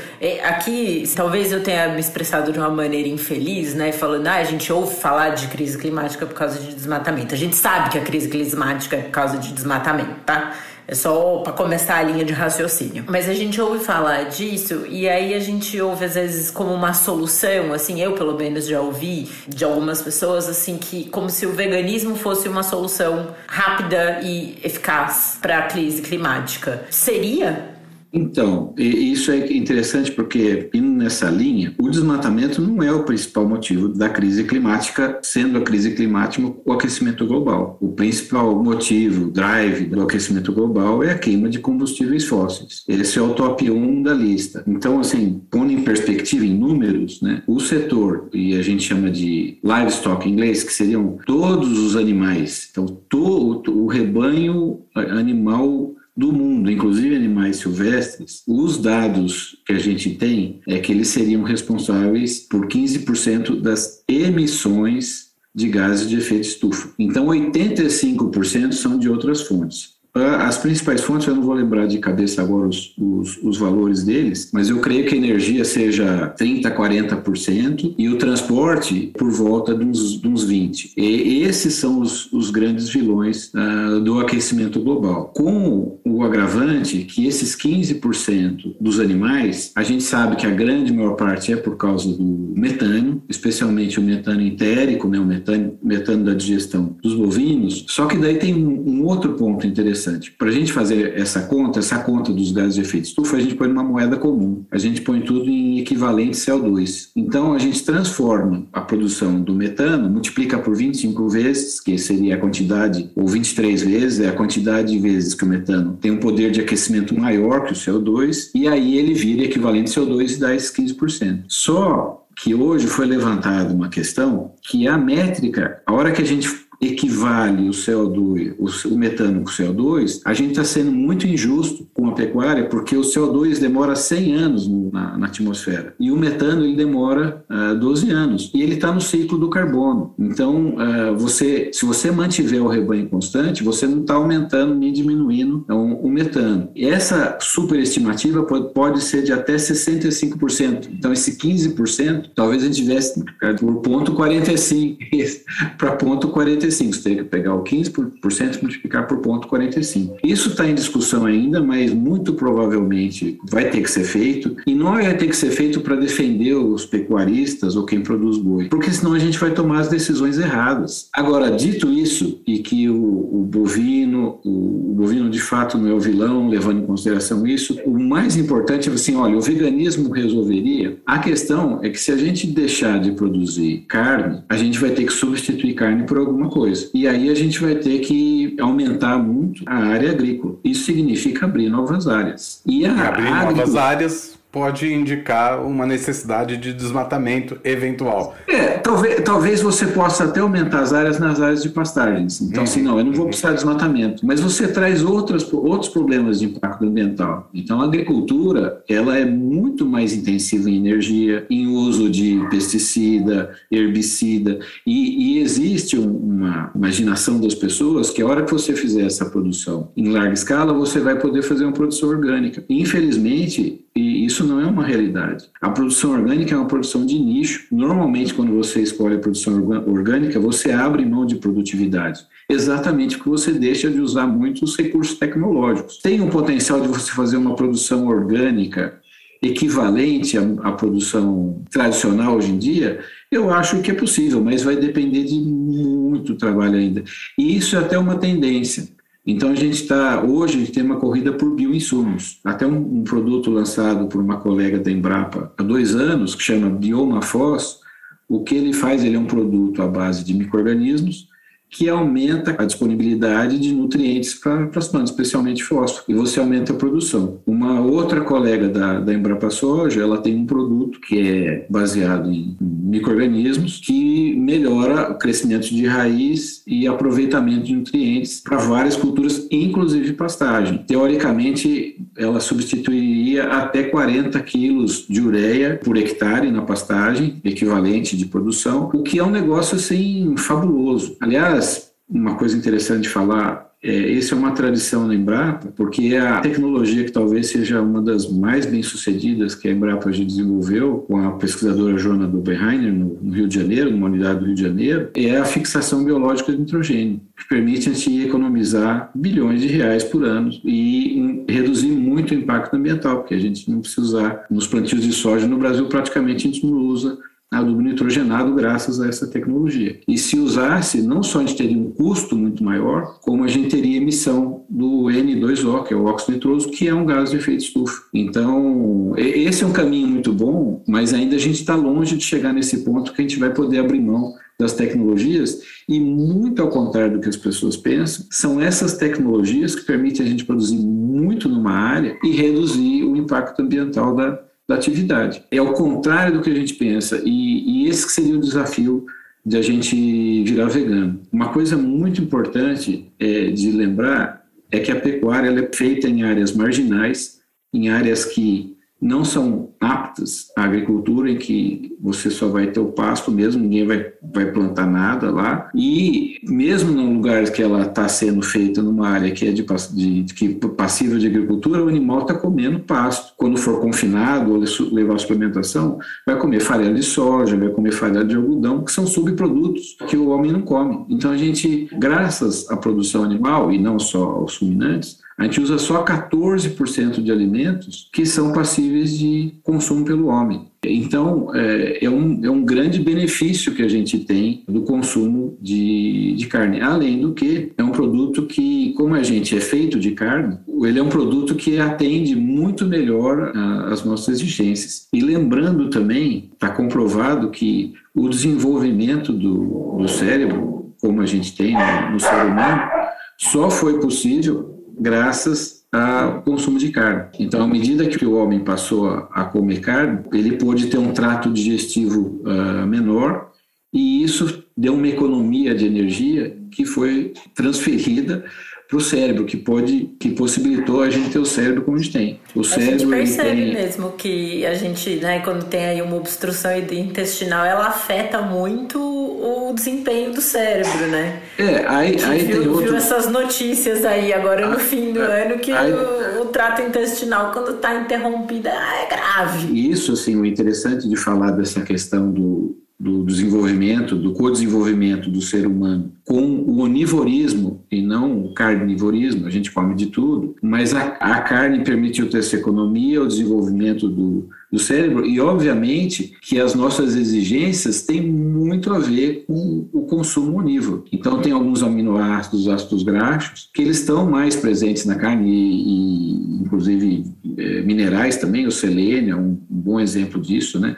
Aqui, talvez eu tenha me expressado de uma maneira infeliz, né? Falando, ah, a gente ouve falar de crise climática por causa de desmatamento. A gente sabe que a crise climática é por causa de desmatamento, tá? É só para começar a linha de raciocínio. Mas a gente ouve falar disso e aí a gente ouve às vezes como uma solução, assim, eu pelo menos já ouvi de algumas pessoas assim que como se o veganismo fosse uma solução rápida e eficaz para a crise climática. Seria? Então, isso é interessante porque, indo nessa linha, o desmatamento não é o principal motivo da crise climática, sendo a crise climática o aquecimento global. O principal motivo, drive do aquecimento global é a queima de combustíveis fósseis. Esse é o top 1 da lista. Então, assim, pondo em perspectiva, em números, né, o setor, e a gente chama de livestock em inglês, que seriam todos os animais, então, todo o rebanho animal do mundo, inclusive animais silvestres, os dados que a gente tem é que eles seriam responsáveis por 15% das emissões de gases de efeito estufa. Então, 85% são de outras fontes. Ah, as principais fontes, eu não vou lembrar de cabeça agora os, os, os, valores deles, mas eu creio que a energia seja 30%, 40% e o transporte por volta de uns, de uns 20%. E esses são os, os grandes vilões uh, do aquecimento global. Com o agravante que esses 15% dos animais, a gente sabe que a grande maior parte é por causa do metano, especialmente o metano entérico, né, o metano, metano da digestão dos bovinos, só que daí tem um, um outro ponto interessante interessante. Para a gente fazer essa conta, essa conta dos gases de efeito estufa, a gente põe numa moeda comum. A gente põe tudo em equivalente CO2. Então, a gente transforma a produção do metano, multiplica por 25 vezes, que seria a quantidade, ou 23 vezes, é a quantidade de vezes que o metano tem um poder de aquecimento maior que o CO2, e aí ele vira equivalente CO2 e dá esses 15%. Só que hoje foi levantada uma questão que a métrica, a hora que a gente equivale o CO2, o metano com o CO2, a gente está sendo muito injusto com a pecuária, porque o CO2 demora 100 anos na, na atmosfera e o metano ele demora uh, ah, 12 anos e ele está no ciclo do carbono. Então, uh, você, se você mantiver o rebanho constante, você não está aumentando nem diminuindo então, o metano. E essa superestimativa pode, pode ser de até 65%. Então, esse 15%, talvez a gente tivesse por ponto 45 para ponto 45. Você teria que pegar o 15% e multiplicar por ponto 45. Isso está em discussão ainda, mas muito provavelmente vai ter que ser feito. E não vai ter que ser feito para defender os pecuaristas ou quem produz boi, porque senão a gente vai tomar as decisões erradas. Agora, dito isso, e que o, o bovino, o, o bovino de fato não é o vilão, levando em consideração isso, o mais importante é assim, olha, o veganismo resolveria. A questão é que se a gente deixar de produzir carne, a gente vai ter que substituir carne por alguma coisa. E aí a gente vai ter que aumentar muito a área agrícola. Isso significa abrir novas áreas. E a abrir novas áreas pode indicar uma necessidade de desmatamento eventual. É, talvez, talvez você possa até aumentar as áreas nas áreas de pastagens. Então, uhum. assim, não, eu não vou precisar de desmatamento. Mas você traz outras, outros problemas de impacto ambiental. Então, a agricultura, ela é muito mais intensiva em energia, em uso de pesticida, herbicida, e, e existe uma imaginação das pessoas que a hora que você fizer essa produção em larga escala, você vai poder fazer uma produção orgânica. Infelizmente, e isso não é uma realidade. A produção orgânica é uma produção de nicho. Normalmente, quando você escolhe a produção orgânica, você abre mão de produtividade. Exatamente porque você deixa de usar muitos recursos tecnológicos. Tem um potencial de você fazer uma produção orgânica equivalente à, à, produção tradicional hoje em dia, eu acho que é possível, mas vai depender de muito trabalho ainda. E isso é até uma tendência. Então a gente está hoje a gente tem uma corrida por bioinsumos. Até um, um, produto lançado por uma colega da Embrapa há dois anos que chama Biomafos. O que ele faz? Ele é um produto à base de microrganismos que aumenta a disponibilidade de nutrientes para as plantas, especialmente fósforo, e você aumenta a produção. Uma outra colega da, da Embrapa Soja, ela tem um produto que é baseado em micro-organismos que melhora o crescimento de raiz e aproveitamento de nutrientes para várias culturas, inclusive pastagem. Teoricamente, ela substituiria até 40 quilos de ureia por hectare na pastagem, equivalente de produção, o que é um negócio assim fabuloso. Aliás, Aliás, uma coisa interessante de falar, é, essa é uma tradição na Embrapa, porque é a tecnologia que talvez seja uma das mais bem-sucedidas que a Embrapa já desenvolveu com a pesquisadora Joana Doberheiner no, no Rio de Janeiro, numa unidade do Rio de Janeiro, é a fixação biológica de nitrogênio, que permite a gente economizar bilhões de reais por ano e reduzir muito o impacto ambiental, porque a gente não precisa usar nos plantios de soja. No Brasil praticamente a gente não usa adubo nitrogenado graças a essa tecnologia. E se usasse, não só a gente teria um custo muito maior, como a gente teria emissão do N2O, que é o óxido nitroso, que é um gás de efeito estufa. Então, esse é um caminho muito bom, mas ainda a gente está longe de chegar nesse ponto que a gente vai poder abrir mão das tecnologias e muito ao contrário do que as pessoas pensam, são essas tecnologias que permitem a gente produzir muito numa área e reduzir o impacto ambiental da, da atividade. É o contrário do que a gente pensa e, e esse que seria o desafio de a gente virar vegano. Uma coisa muito importante é, de lembrar é que a pecuária é feita em áreas marginais, em áreas que não são aptas à agricultura, em que você só vai ter o pasto mesmo, ninguém vai, vai plantar nada lá. E mesmo num lugar que ela está sendo feita numa área que é de, de, de passível de agricultura, o animal está comendo pasto. Quando for confinado ou levar a suplementação, vai comer farelo de soja, vai comer farelo de algodão, que são subprodutos que o homem não come. Então a gente, graças à produção animal, e não só aos ruminantes, a gente usa só 14% de alimentos que são passíveis de consumo pelo homem. Então, é, é, um, é um grande benefício que a gente tem do consumo de, de carne. Além do que, é um produto que, como a gente é feito de carne, ele é um produto que atende muito melhor as nossas exigências. E lembrando também, está comprovado que o desenvolvimento do, do cérebro, como a gente tem no, no ser humano, só foi possível graças ao consumo de carne. Então, à medida que o homem passou a comer carne, ele pôde ter um trato digestivo uh, menor e isso deu uma economia de energia que foi transferida para o cérebro, que pode, que possibilitou a gente ter o cérebro como a gente tem. O a cérebro gente percebe tem... mesmo que a gente, né, quando tem aí uma obstrução intestinal, ela afeta muito o desempenho do cérebro, né? É, aí, aí viu, tem outro... viu essas notícias aí agora no Ah, fim do é. ano que Aí- o, o trato intestinal, quando está interrompida, é grave. Isso, assim, o interessante de falar dessa questão do, do desenvolvimento, do co-desenvolvimento do ser humano com o onivorismo e não o carnivorismo, a gente come de tudo, mas a, a carne permitiu ter essa economia, o desenvolvimento do, do cérebro e, obviamente, que as nossas exigências têm muito a ver com o consumo onívoro. Então, tem alguns aminoácidos, ácidos graxos, que eles estão mais presentes na carne e, e, inclusive, eh, minerais também, o selênio é um, um bom exemplo disso, né?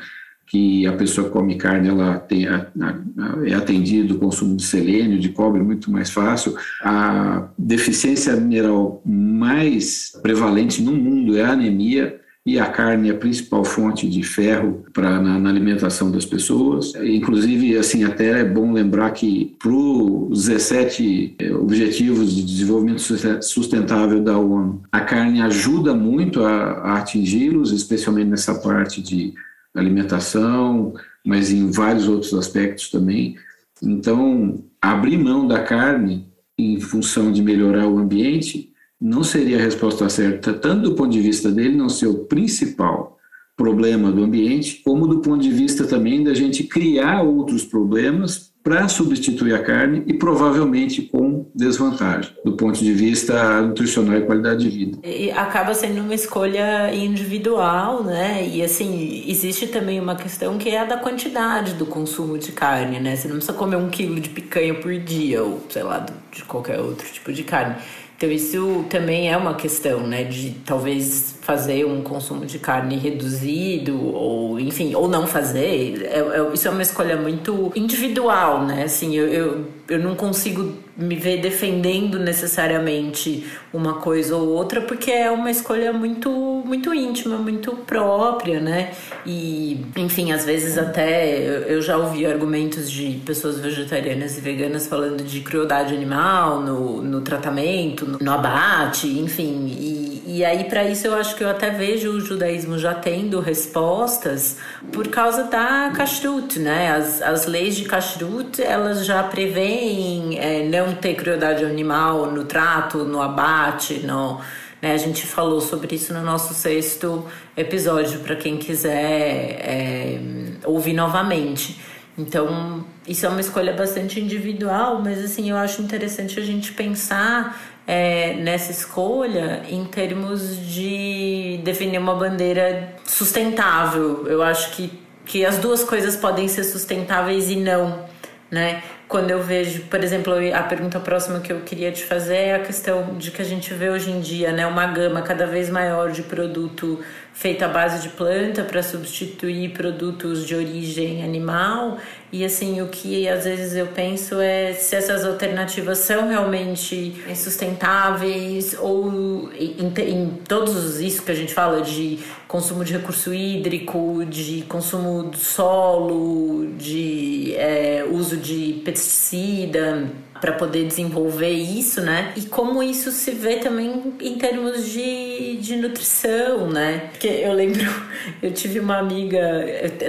Que a pessoa que come carne ela tem a, a, é atendido o consumo de selênio, de cobre muito mais fácil. A deficiência mineral mais prevalente no mundo é a anemia e a carne é a principal fonte de ferro para na, na, alimentação das pessoas. Inclusive, assim, até é bom lembrar que para os 17 Objetivos de Desenvolvimento Sustentável da ONU, a carne ajuda muito a, a atingi-los, especialmente nessa parte de alimentação, mas em vários outros aspectos também. Então, abrir mão da carne em função de melhorar o ambiente não seria a resposta certa, tanto do ponto de vista dele não ser o principal problema do ambiente, como do ponto de vista também da gente criar outros problemas para substituir a carne e provavelmente com desvantagem do ponto de vista nutricional e qualidade de vida. E acaba sendo uma escolha individual, né? E assim, existe também uma questão que é a da quantidade do consumo de carne, né? Você não precisa comer um quilo de picanha por dia ou, sei lá, de qualquer outro tipo de carne. Então isso também é uma questão, né, de talvez fazer um consumo de carne reduzido ou, enfim, ou não fazer. É, é, isso é uma escolha muito individual, né? Assim, eu, eu, eu não consigo me ver defendendo necessariamente uma coisa ou outra porque é uma escolha muito muito íntima, muito própria, né? E, enfim, às vezes até eu já ouvi argumentos de pessoas vegetarianas e veganas falando de crueldade animal no, no tratamento, no, no abate, enfim. E, e aí, para isso, eu acho que eu até vejo o judaísmo já tendo respostas por causa da kashrut, né? As, as leis de kashrut, elas já preveem é, não ter crueldade animal no trato, no abate, no... Né, a gente falou sobre isso no nosso sexto episódio, para quem quiser é, ouvir novamente. Então, isso é uma escolha bastante individual, mas assim, eu acho interessante a gente pensar é, nessa escolha em termos de definir uma bandeira sustentável. Eu acho que, que as duas coisas podem ser sustentáveis e não, né? Quando eu vejo, por exemplo, a pergunta próxima que eu queria te fazer é a questão de que a gente vê hoje em dia, né, uma gama cada vez maior de produto feito à base de planta para substituir produtos de origem animal. E assim, o que às vezes eu penso é se essas alternativas são realmente sustentáveis ou em, em todos isso que a gente fala de consumo de recurso hídrico, de consumo do solo, de é, uso de pesticida para poder desenvolver isso, né? E como isso se vê também em termos de, de nutrição, né? Porque eu lembro, eu tive uma amiga,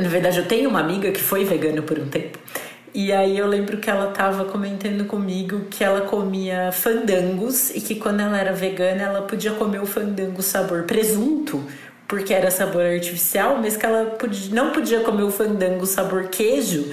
na verdade eu tenho uma amiga que foi vegana por um tempo. E aí eu lembro que ela tava comentando comigo que ela comia fandangos e que quando ela era vegana ela podia comer o fandango sabor presunto, porque era sabor artificial, mas que ela podia, não podia comer o fandango sabor queijo,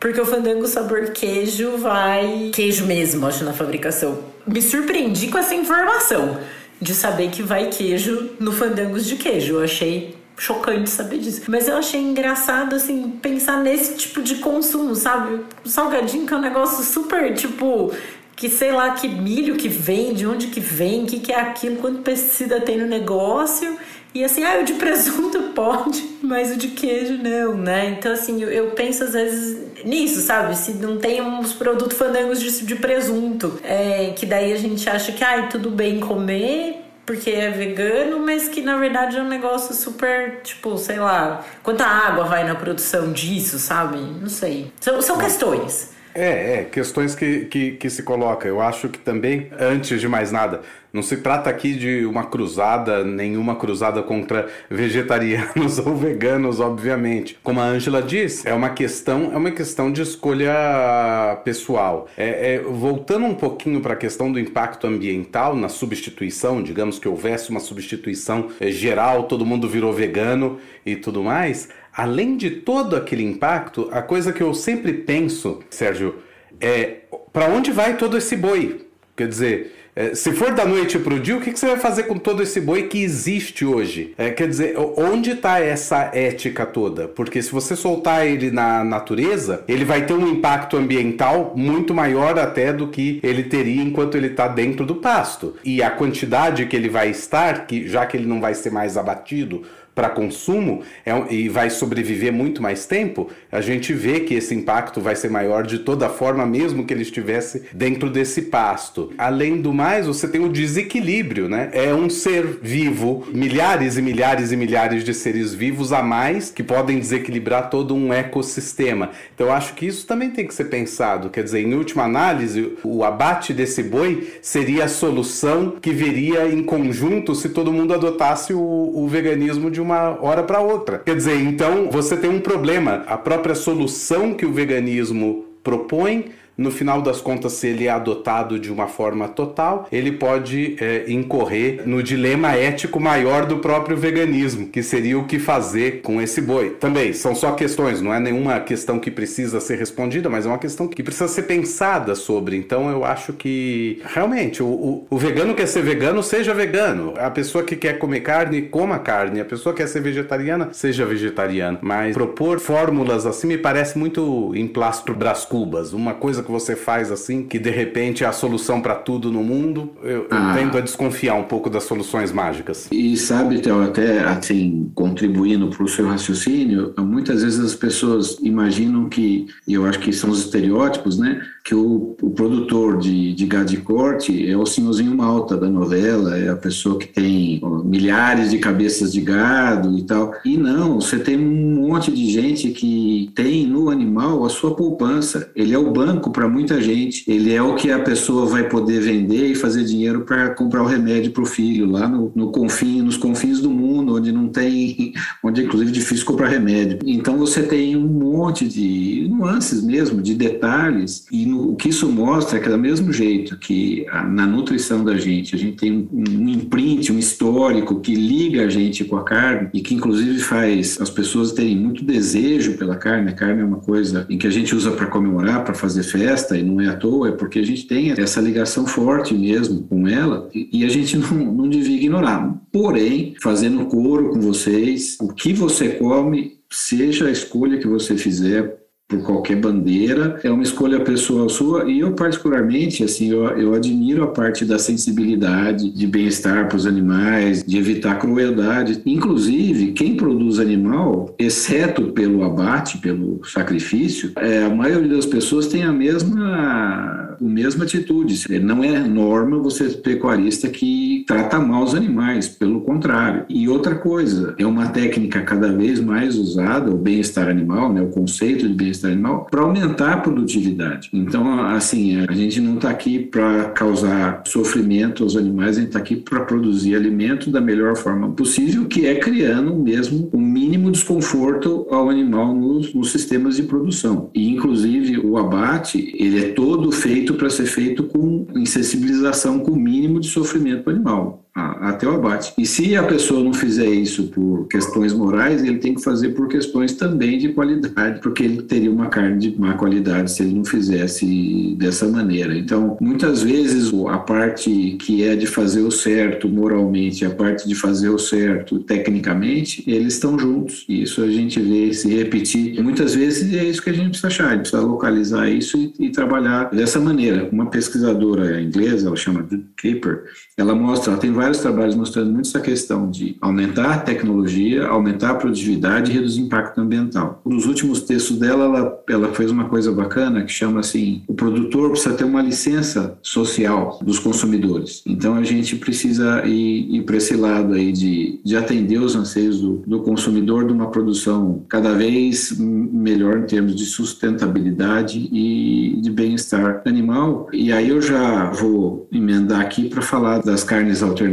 porque o fandango sabor queijo vai. Queijo mesmo, acho, na fabricação. Me surpreendi com essa informação de saber que vai queijo no fandangos de queijo. Eu achei chocante saber disso. Mas eu achei engraçado, assim, pensar nesse tipo de consumo, sabe? O salgadinho que é um negócio super, tipo. Que sei lá que milho que vem, de onde que vem, o que, que é aquilo, quanto pesticida tem no negócio. E assim, ah, o de presunto pode, mas o de queijo não, né? Então, assim, eu, eu penso às vezes nisso, sabe? Se não tem uns produtos fandangos de, de presunto, é, que daí a gente acha que, ai, tudo bem comer porque é vegano, mas que na verdade é um negócio super, tipo, sei lá, quanta água vai na produção disso, sabe? Não sei. São, são questões. É, é, questões que, que, que se coloca. Eu acho que também, antes de mais nada, não se trata aqui de uma cruzada, nenhuma cruzada contra vegetarianos ou veganos, obviamente. Como a Ângela disse, é uma questão, é uma questão de escolha pessoal. É, é voltando um pouquinho para a questão do impacto ambiental na substituição, digamos que houvesse uma substituição é, geral, todo mundo virou vegano e tudo mais. Além de todo aquele impacto, a coisa que eu sempre penso, Sérgio, é para onde vai todo esse boi? Quer dizer, se for da noite para o dia, o que, que, você vai fazer com todo esse boi que existe hoje? É, quer dizer, onde está essa ética toda? Porque se você soltar ele na natureza, ele vai ter um impacto ambiental muito maior até do que ele teria enquanto ele está dentro do pasto. E a quantidade que ele vai estar, que já que ele não vai ser mais abatido para consumo é, e vai sobreviver muito mais tempo, a gente vê que esse impacto vai ser maior de toda forma, mesmo que ele estivesse dentro desse pasto. Além do mais, você tem o desequilíbrio, né? É um ser vivo, milhares e milhares e milhares de seres vivos a mais que podem desequilibrar todo um ecossistema. Então, eu acho que isso também tem que ser pensado. Quer dizer, em última análise, o abate desse boi seria a solução que viria em conjunto se todo mundo adotasse o, o veganismo de uma uma hora para outra. Quer dizer, então você tem um problema. A própria solução que o veganismo propõe no final das contas, se ele é adotado de uma forma total, ele pode é, incorrer no dilema ético maior do próprio veganismo, que seria o que fazer com esse boi. Também são só questões, não é nenhuma questão que precisa ser respondida, mas é uma questão que precisa ser pensada sobre. Então eu acho que realmente o, o, o vegano quer ser vegano, seja vegano. A pessoa que quer comer carne, coma carne. A pessoa que quer ser vegetariana, seja vegetariana. Mas propor fórmulas assim me parece muito em plastro bras cubas, uma coisa que você faz assim, que de repente é a solução para tudo no mundo, eu, ah. eu, tendo a desconfiar um pouco das soluções mágicas. E sabe, Theo, até assim, contribuindo para o seu raciocínio, muitas vezes as pessoas imaginam que, e eu acho que são os estereótipos, né? Que o, o, produtor de, de gado de corte é o senhorzinho malta da novela, é a pessoa que tem ó, milhares de cabeças de gado e tal. E não, você tem um monte de gente que tem no animal a sua poupança. Ele é o banco para muita gente. Ele é o que a pessoa vai poder vender e fazer dinheiro para comprar o remédio para o filho lá no, no confim, nos confins do mundo, onde não tem, onde é inclusive difícil comprar remédio. Então você tem um monte de nuances mesmo, de detalhes e no o que isso mostra é que, do mesmo jeito que na nutrição da gente, a gente tem um imprint, um histórico que liga a gente com a carne e que, inclusive, faz as pessoas terem muito desejo pela carne. A carne é uma coisa em que a gente usa para comemorar, para fazer festa, e não é à toa, é porque a gente tem essa ligação forte mesmo com ela e a gente não, não devia ignorar. Porém, fazendo coro com vocês, o que você come, seja a escolha que você fizer, por qualquer bandeira, é uma escolha pessoal sua e eu particularmente, assim, eu, eu admiro a parte da sensibilidade, de bem-estar para os animais, de evitar crueldade. Inclusive, quem produz animal, exceto pelo abate, pelo sacrifício, é, a maioria das pessoas tem a mesma a mesma atitude. Não é norma você ser pecuarista que trata mal os animais, pelo contrário. E outra coisa, é uma técnica cada vez mais usada, o bem-estar animal, né, o conceito de bem-estar animal para aumentar a produtividade. Então, assim, a gente não está aqui para causar sofrimento aos animais, a gente está aqui para produzir alimento da melhor forma possível, que é criando mesmo o um mínimo desconforto ao animal nos, nos sistemas de produção. E, inclusive, o abate, ele é todo feito para ser feito com insensibilização com o mínimo de sofrimento do até o abate. E se a pessoa não fizer isso por questões morais, ele tem que fazer por questões também de qualidade, porque ele teria uma carne de má qualidade se ele não fizesse dessa maneira. Então, muitas vezes a parte que é de fazer o certo moralmente, a parte de fazer o certo tecnicamente, eles estão juntos. E isso a gente vê se repetir muitas vezes é isso que a gente precisa achar, a gente precisa localizar isso e, e trabalhar dessa maneira. Uma pesquisadora inglesa, ela chama Judy Caper, ela mostra, ela tem vários trabalhos mostrando muito essa questão de aumentar a tecnologia, aumentar a produtividade e reduzir o impacto ambiental. Nos últimos textos dela, ela, ela fez uma coisa bacana que chama assim, o produtor precisa ter uma licença social dos consumidores. Então a gente precisa ir, ir para esse lado aí de, de atender os anseios do, do consumidor de uma produção cada vez melhor em termos de sustentabilidade e de bem-estar animal. E aí eu já vou emendar aqui para falar das carnes alternativas,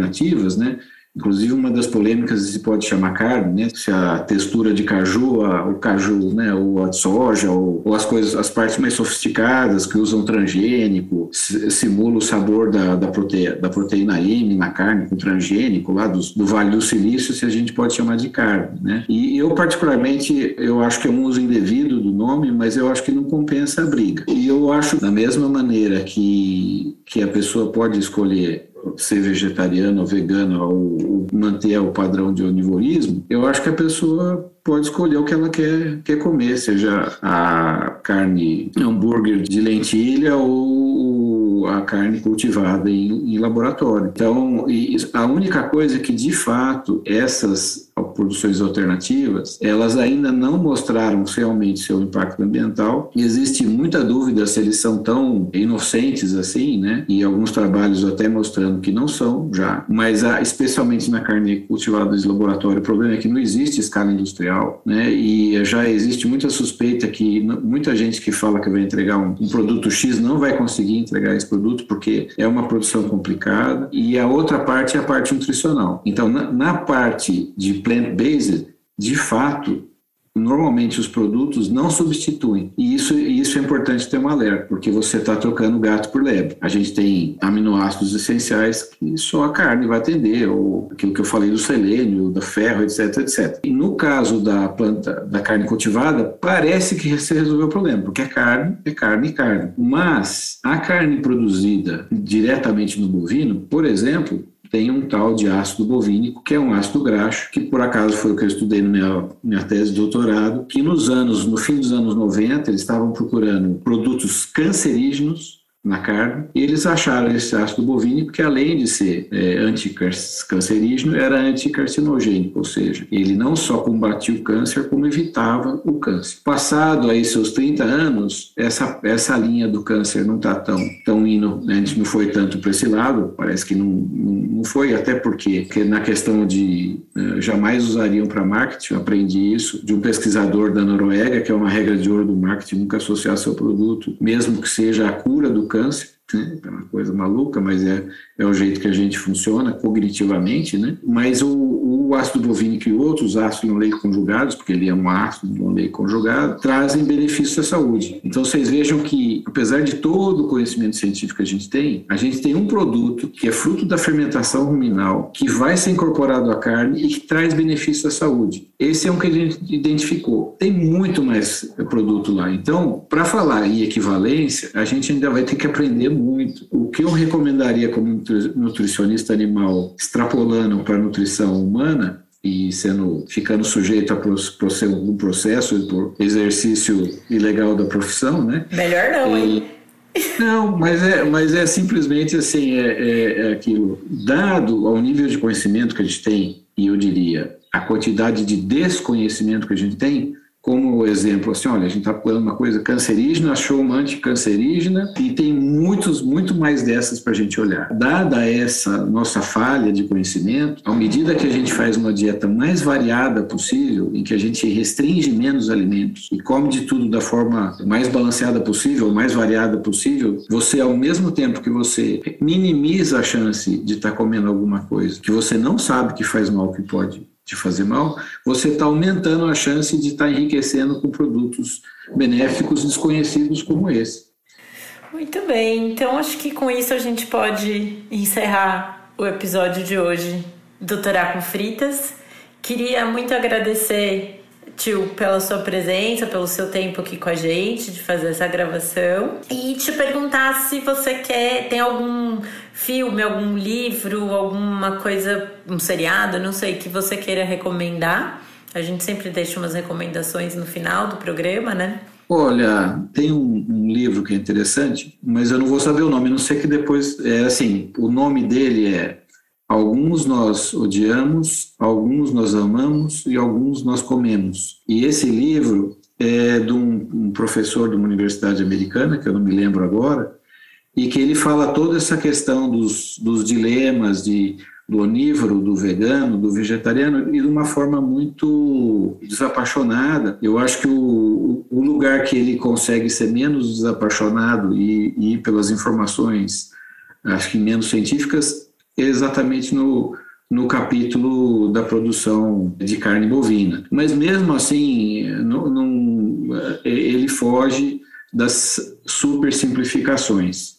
né? Inclusive, uma das polêmicas se pode chamar carne, né? Se a textura de caju, a, o caju, né? Ou a soja, ou, ou, as coisas, as partes mais sofisticadas que usam transgênico, simula o sabor da, da, proteína, da proteína M na carne com transgênico lá do, do Vale do Silício, se a gente pode chamar de carne, né? E eu, particularmente, eu acho que é um uso indevido do nome, mas eu acho que não compensa a briga. E eu acho, da mesma maneira que, que a pessoa pode escolher ser vegetariano ou vegano ou, manter o padrão de onivorismo, eu acho que a pessoa pode escolher o que ela quer, quer comer, seja a carne hambúrguer de lentilha ou a carne cultivada em, em laboratório. Então, a única coisa que de fato essas produções alternativas, elas ainda não mostraram realmente seu impacto ambiental. Existe muita dúvida se eles são tão inocentes assim, né? E alguns trabalhos até mostrando que não são já. Mas especialmente na carne cultivada de laboratório, o problema é que não existe escala industrial, né? E já existe muita suspeita que muita gente que fala que vai entregar um, um produto X não vai conseguir entregar esse produto porque é uma produção complicada. E a outra parte é a parte nutricional. Então, na, na parte de plant-based, de fato, normalmente os produtos não substituem. E isso, isso é importante ter um alerta, porque você está trocando gato por lebre. A gente tem aminoácidos essenciais que só a carne vai atender, ou aquilo que eu falei do selênio, do ferro, etc, etc. E no caso da planta, da carne cultivada, parece que você resolveu o problema, porque é carne, é carne e carne. Mas a carne produzida diretamente no bovino, por exemplo, tem um tal de ácido bovínico, que é um ácido graxo, que por acaso foi o que eu estudei na minha, minha tese de doutorado, que nos anos, no fim dos anos 90, eles estavam procurando produtos cancerígenos na carne. E eles acharam esse ácido bovínico que, além de ser é, anticancerígeno, era anticarcinogênico, ou seja, ele não só combatia o câncer, como evitava o câncer. Passado aí seus 30 anos, essa, essa linha do câncer não está tão, tão indo, né, a gente não foi tanto para esse lado, parece que não, não, não foi, até porque, porque na questão de uh, jamais usariam para marketing, aprendi isso de um pesquisador da Noruega, que é uma regra de ouro do marketing, nunca associar seu produto, mesmo que seja a cura do câncer, câncer né? é uma coisa maluca, mas é, é o jeito que a gente funciona cognitivamente, né? Mas o, o ácido bovínico e outros ácidos não leite conjugados, porque ele é um ácido não leite conjugado, trazem benefícios à saúde. Então vocês vejam que, apesar de todo o conhecimento científico que a gente tem, a gente tem um produto que é fruto da fermentação ruminal, que vai ser incorporado à carne e que traz benefícios à saúde. Esse é um que a gente identificou. Tem muito mais produto lá. Então, para falar em equivalência, a gente ainda vai ter que aprender muito. O que eu recomendaria como nutricionista animal, extrapolando para a nutrição humana, e sendo ficando sujeito a um processo por exercício ilegal da profissão, né? Melhor não, hein? Não, mas é, mas é simplesmente assim, é, é, é aquilo. Dado ao nível de conhecimento que a gente tem, e eu diria a quantidade de desconhecimento que a gente tem, como exemplo, assim, olha, a gente está procurando uma coisa cancerígena, achou uma anticancerígena e tem muitos, muito mais dessas para a gente olhar. Dada essa nossa falha de conhecimento, à medida que a gente faz uma dieta mais variada possível, em que a gente restringe menos alimentos e come de tudo da forma mais balanceada possível, mais variada possível, você, ao mesmo tempo que você minimiza a chance de estar tá comendo alguma coisa que você não sabe que faz mal, que pode de fazer mal, você está aumentando a chance de estar tá enriquecendo com produtos benéficos desconhecidos como esse. Muito bem, então acho que com isso a gente pode encerrar o episódio de hoje do Torá com Fritas. Queria muito agradecer tio, pela sua presença, pelo seu tempo aqui com a gente, de fazer essa gravação. E te perguntar se você quer, tem algum filme, algum livro, alguma coisa, um seriado, não sei, que você queira recomendar. A gente sempre deixa umas recomendações no final do programa, né? Olha, tem um, um, livro que é interessante, mas eu não vou saber o nome, não sei que depois. É assim, o nome dele é Alguns nós odiamos, alguns nós amamos e alguns nós comemos. E esse livro é de um, um professor de uma universidade americana, que eu não me lembro agora, e que ele fala toda essa questão dos, dos dilemas de do onívoro, do vegano, do vegetariano, e de uma forma muito desapaixonada. Eu acho que o, o lugar que ele consegue ser menos desapaixonado e, e ir pelas informações, acho que menos científicas, exatamente no, no capítulo da produção de carne bovina. Mas mesmo assim, não, ele foge das super simplificações.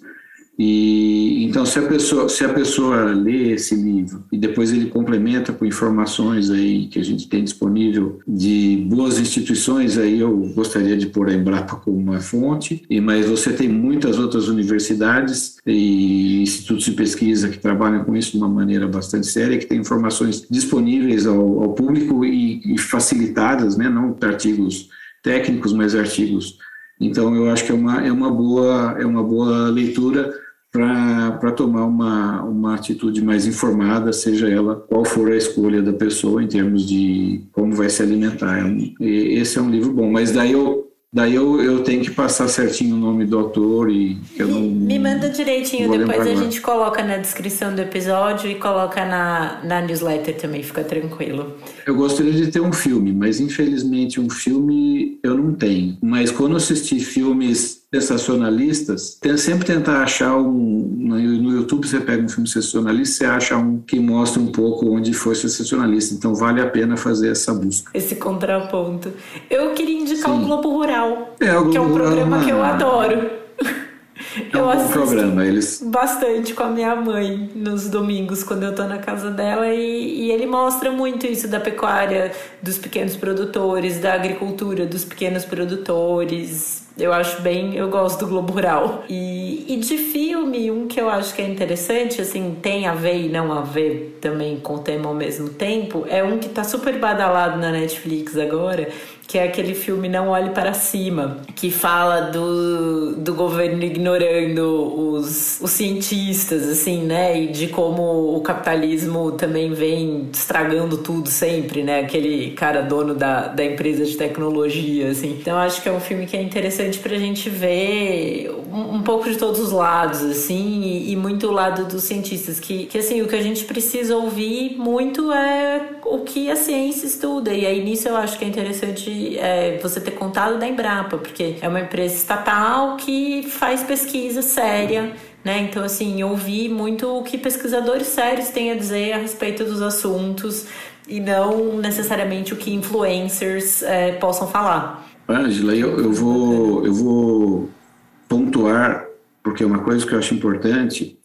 E então se a pessoa se a pessoa lê esse livro e depois ele complementa com informações aí que a gente tem disponível de boas instituições aí eu gostaria de pôr a Embrapa como uma fonte. E mas você tem muitas outras universidades e institutos de pesquisa que trabalham com isso de uma maneira bastante séria que tem informações disponíveis ao, ao público e, e facilitadas né? Não artigos técnicos mas artigos. Então eu acho que é uma é uma boa é uma boa leitura para tomar uma, uma atitude mais informada, seja ela qual for a escolha da pessoa em termos de como vai se alimentar. Esse é um livro bom, mas daí eu Daí eu, eu tenho que passar certinho o nome do autor e eu não. Me manda direitinho, depois a gente coloca na descrição do episódio e coloca na, na newsletter também, fica tranquilo. Eu gostaria de ter um filme, mas infelizmente um filme eu não tenho. Mas quando assisti filmes sensacionalistas, tem, sempre tentar achar um. No YouTube você pega um filme sensacionalista, você acha um que mostra um pouco onde foi sensacionalista. Então vale a pena fazer essa busca. Esse contraponto. Eu queria indicar Sim. o Globo Rural, é, o que é um programa que eu adoro. É um eu programa, eles bastante com a minha mãe nos domingos quando eu tô na casa dela e, e, ele mostra muito isso da pecuária, dos pequenos produtores, da agricultura dos pequenos produtores, eu acho bem, eu gosto do Globo Rural. E, e de filme, um que eu acho que é interessante, assim, tem a ver e não a ver também com o tema ao mesmo tempo, é um que tá super badalado na Netflix agora, que é aquele filme Não Olhe Para Cima, que fala do, do governo ignorando os, os cientistas, assim, né? E de como o capitalismo também vem estragando tudo sempre, né? Aquele cara dono da, da empresa de tecnologia, assim. Então acho que é um filme que é interessante pra gente ver um, um pouco de todos os lados, assim, e, e, muito o lado dos cientistas, que, que, assim, o que a gente precisa ouvir muito é o que a ciência estuda, e aí nisso eu acho que é interessante é, você ter contado da Embrapa, porque é uma empresa estatal que faz pesquisa séria, né? Então, assim, ouvi muito o que pesquisadores sérios têm a dizer a respeito dos assuntos e não necessariamente o que influencers é, possam falar. Angela, eu, eu, vou, eu vou pontuar, porque é uma coisa que eu acho importante,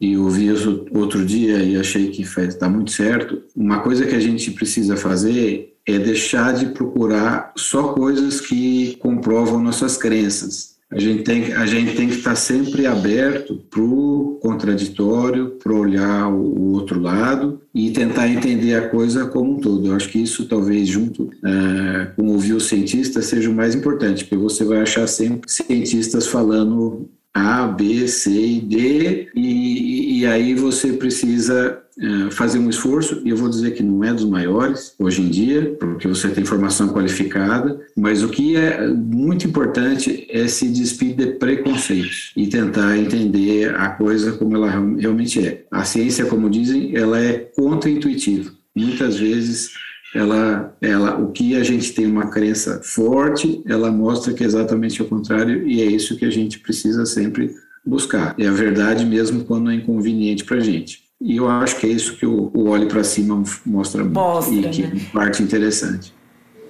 e eu vi isso outro dia e achei que está muito certo. Uma coisa que a gente precisa fazer é deixar de procurar só coisas que comprovam nossas crenças. A gente tem, a gente tem que estar sempre aberto para o contraditório, para olhar o, outro lado e tentar entender a coisa como um todo. Eu acho que isso, talvez, junto é, com ouvir os cientistas, seja o mais importante, porque você vai achar sempre cientistas falando A, B, C e D, e, e aí você precisa fazer um esforço, e eu vou dizer que não é dos maiores hoje em dia, porque você tem formação qualificada, mas o que é muito importante é se despir de preconceitos e tentar entender a coisa como ela realmente é. A ciência, como dizem, ela é contra-intuitiva. Muitas vezes ela, ela, o que a gente tem uma crença forte, ela mostra que é exatamente o contrário e é isso que a gente precisa sempre buscar. É a verdade mesmo quando é inconveniente para a gente. E eu acho que é isso que o, o Olhe para Cima mostra, mostra e que né? parte interessante.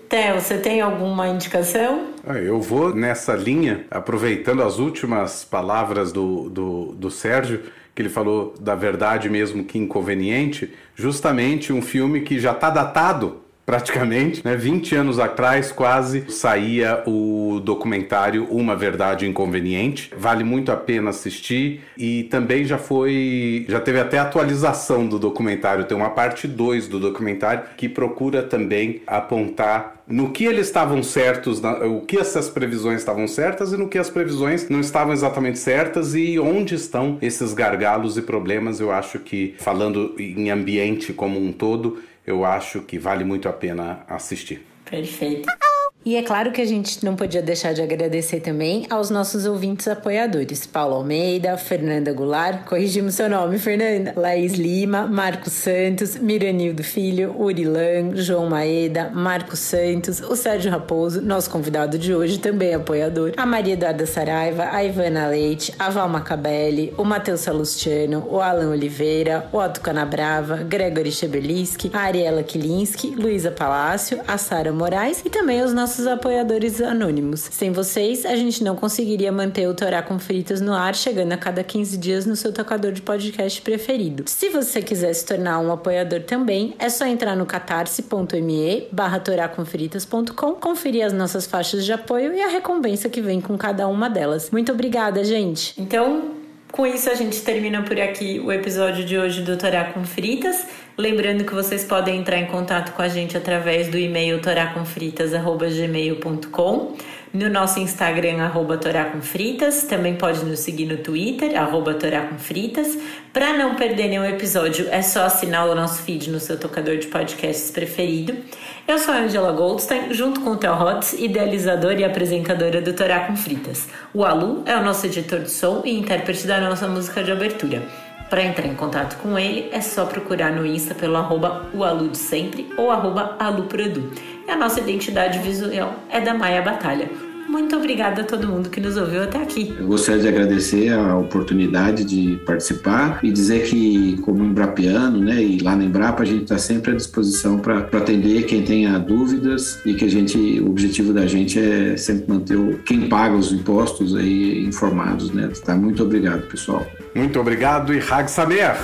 Theo, você tem alguma indicação? Ah, eu vou nessa linha, aproveitando as últimas palavras do, do, do Sérgio, que ele falou da verdade mesmo que inconveniente, justamente um filme que já está datado, praticamente, né? 20 anos atrás, quase, saía o documentário Uma Verdade Inconveniente. Vale muito a pena assistir e também já foi, já teve até atualização do documentário, tem uma parte 2 do documentário que procura também apontar no que eles estavam certos, o que essas previsões estavam certas e no que as previsões não estavam exatamente certas e onde estão esses gargalos e problemas. Eu acho que, falando em ambiente como um todo, eu acho que vale muito a pena assistir. Perfeito. E é claro que a gente não podia deixar de agradecer também aos nossos ouvintes apoiadores: Paulo Almeida, Fernanda Goulart, corrigimos seu nome, Fernanda, Laís Lima, Marcos Santos, Miranildo Filho, Urilan, João Maeda, Marcos Santos, o Sérgio Raposo, nosso convidado de hoje, também apoiador, a Maria Eduarda Saraiva, a Ivana Leite, a Val Macabelli, o Matheus Salustiano, o Alan Oliveira, o Otto Canabrava, Gregory Chebeliski, a Ariela Kilinski, Luísa Palácio, a Sara Moraes e também os nossos nossos apoiadores anônimos. Sem vocês, a gente não conseguiria manter o Torá com Fritas no ar, chegando a cada 15 dias no seu tocador de podcast preferido. Se você quiser se tornar um apoiador também, é só entrar no catarse.me barra conferir as nossas faixas de apoio e a recompensa que vem com cada uma delas. Muito obrigada, gente! Então, com isso, a gente termina por aqui o episódio de hoje do Torá com Fritas. Lembrando que vocês podem entrar em contato com a gente através do e-mail toracomfritas.gmail.com no nosso Instagram, arroba Fritas, também pode nos seguir no Twitter, arroba Fritas. Para não perder nenhum episódio, é só assinar o nosso feed no seu tocador de podcasts preferido. Eu sou a Angela Goldstein, junto com o Theo Hotz, idealizador e apresentadora do Torá com Fritas. O Alu é o nosso editor de som e intérprete da nossa música de abertura. Para entrar em contato com ele, é só procurar no Insta pelo arroba sempre ou arroba aluprodu. E a nossa identidade visual é da Maia Batalha. Muito obrigada a todo mundo que nos ouviu até aqui. Eu gostaria de agradecer a oportunidade de participar e dizer que, como embrapiano, né, e lá na Embrapa, a gente está sempre à disposição para atender quem tenha dúvidas e que a gente, o objetivo da gente é sempre manter o, quem paga os impostos aí informados, né? Tá? Muito obrigado, pessoal. Muito obrigado e Hag Samer!